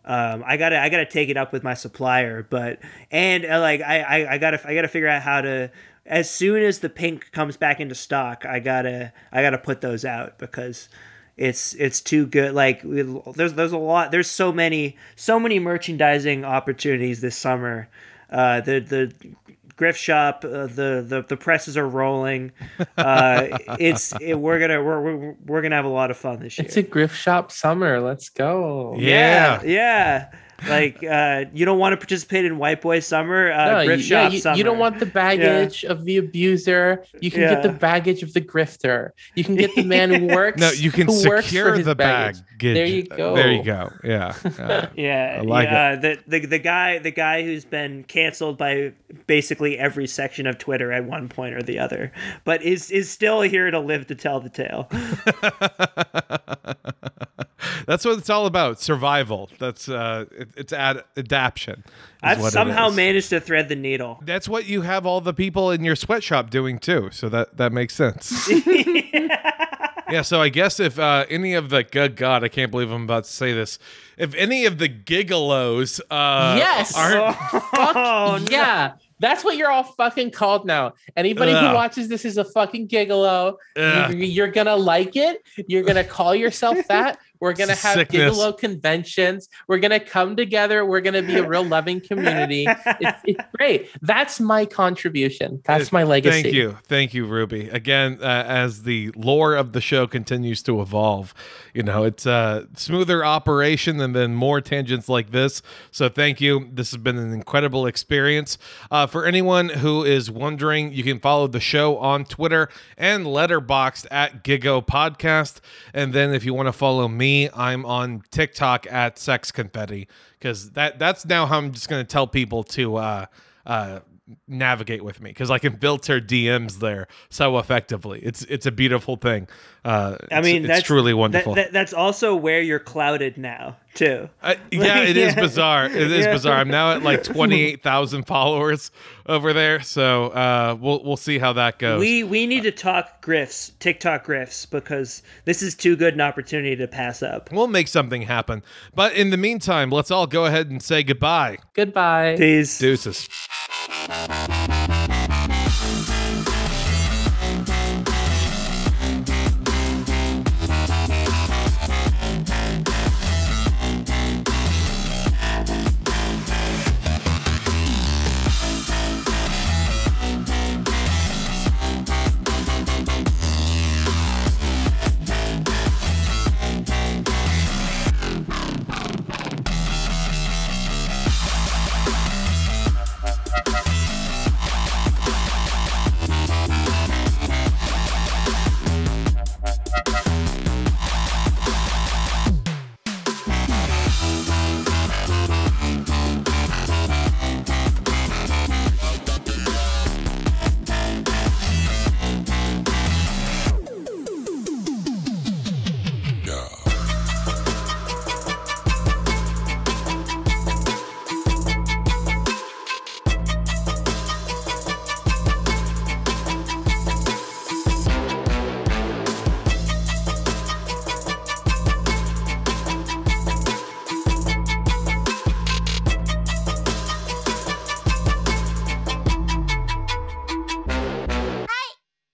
Um, I gotta I gotta take it up with my supplier, but and uh, like I, I I gotta I gotta figure out how to as soon as the pink comes back into stock, I gotta I gotta put those out because it's it's too good. Like we- there's there's a lot there's so many so many merchandising opportunities this summer. Uh, the the grift shop uh, the, the the presses are rolling. Uh, it's it, we're gonna we're, we're we're gonna have a lot of fun this year. It's a grift shop summer. Let's go. Yeah. yeah. yeah. Like uh, you don't want to participate in White Boy Summer, uh, No, grift you, shop yeah, you, summer. you don't want the baggage of the abuser. You can get the baggage of the grifter. You can get the man who works. No, you can who for secure the baggage. bag. There you go. There you go. Yeah. Uh, Yeah, I like yeah. The, the the guy the guy who's been canceled by basically every section of Twitter at one point or the other, but is is still here to live to tell the tale. That's what it's all about. Survival. That's uh, it, it's ad- adaption. is I've somehow managed to thread the needle. That's what you have all the people in your sweatshop doing too. So that that makes sense. yeah. So I guess if uh, any of the good God, I can't believe I'm about to say this. If any of the gigolos, uh, Yes. aren't Fuck Oh, no. yeah. That's what you're all fucking called now. Anybody Ugh. who watches this is a fucking gigolo. Ugh. You, you're gonna like it. You're gonna call yourself that. We're gonna have sickness. gigolo conventions. We're gonna come together. We're gonna be a real loving community. It's, it's great. That's my contribution. That's my legacy. Thank you, thank you, Ruby. Again, uh, as the lore of the show continues to evolve, you know, it's a smoother operation and then more tangents like this. So, thank you. This has been an incredible experience. Uh, for anyone who is wondering, you can follow the show on Twitter and Letterboxd at Gigo Podcast. And then, if you want to follow me, I'm on TikTok at Sex Confetti because that that's now how I'm just to tell people to. Uh, uh, navigate with me because I can filter DMs there so effectively. It's it's a beautiful thing. Uh, I mean, it's that's truly wonderful. that- that's also where you're clouded now too. Uh, yeah, it is Yeah. bizarre. It is Yeah. bizarre. I'm now at like 28,000 followers over there, so uh, we'll we'll see how that goes. We we need to talk grifts, TikTok grifts, because this is too good an opportunity to pass up. We'll make something happen. But in the meantime, let's all go ahead and say goodbye. Goodbye. Please deuces. Bye.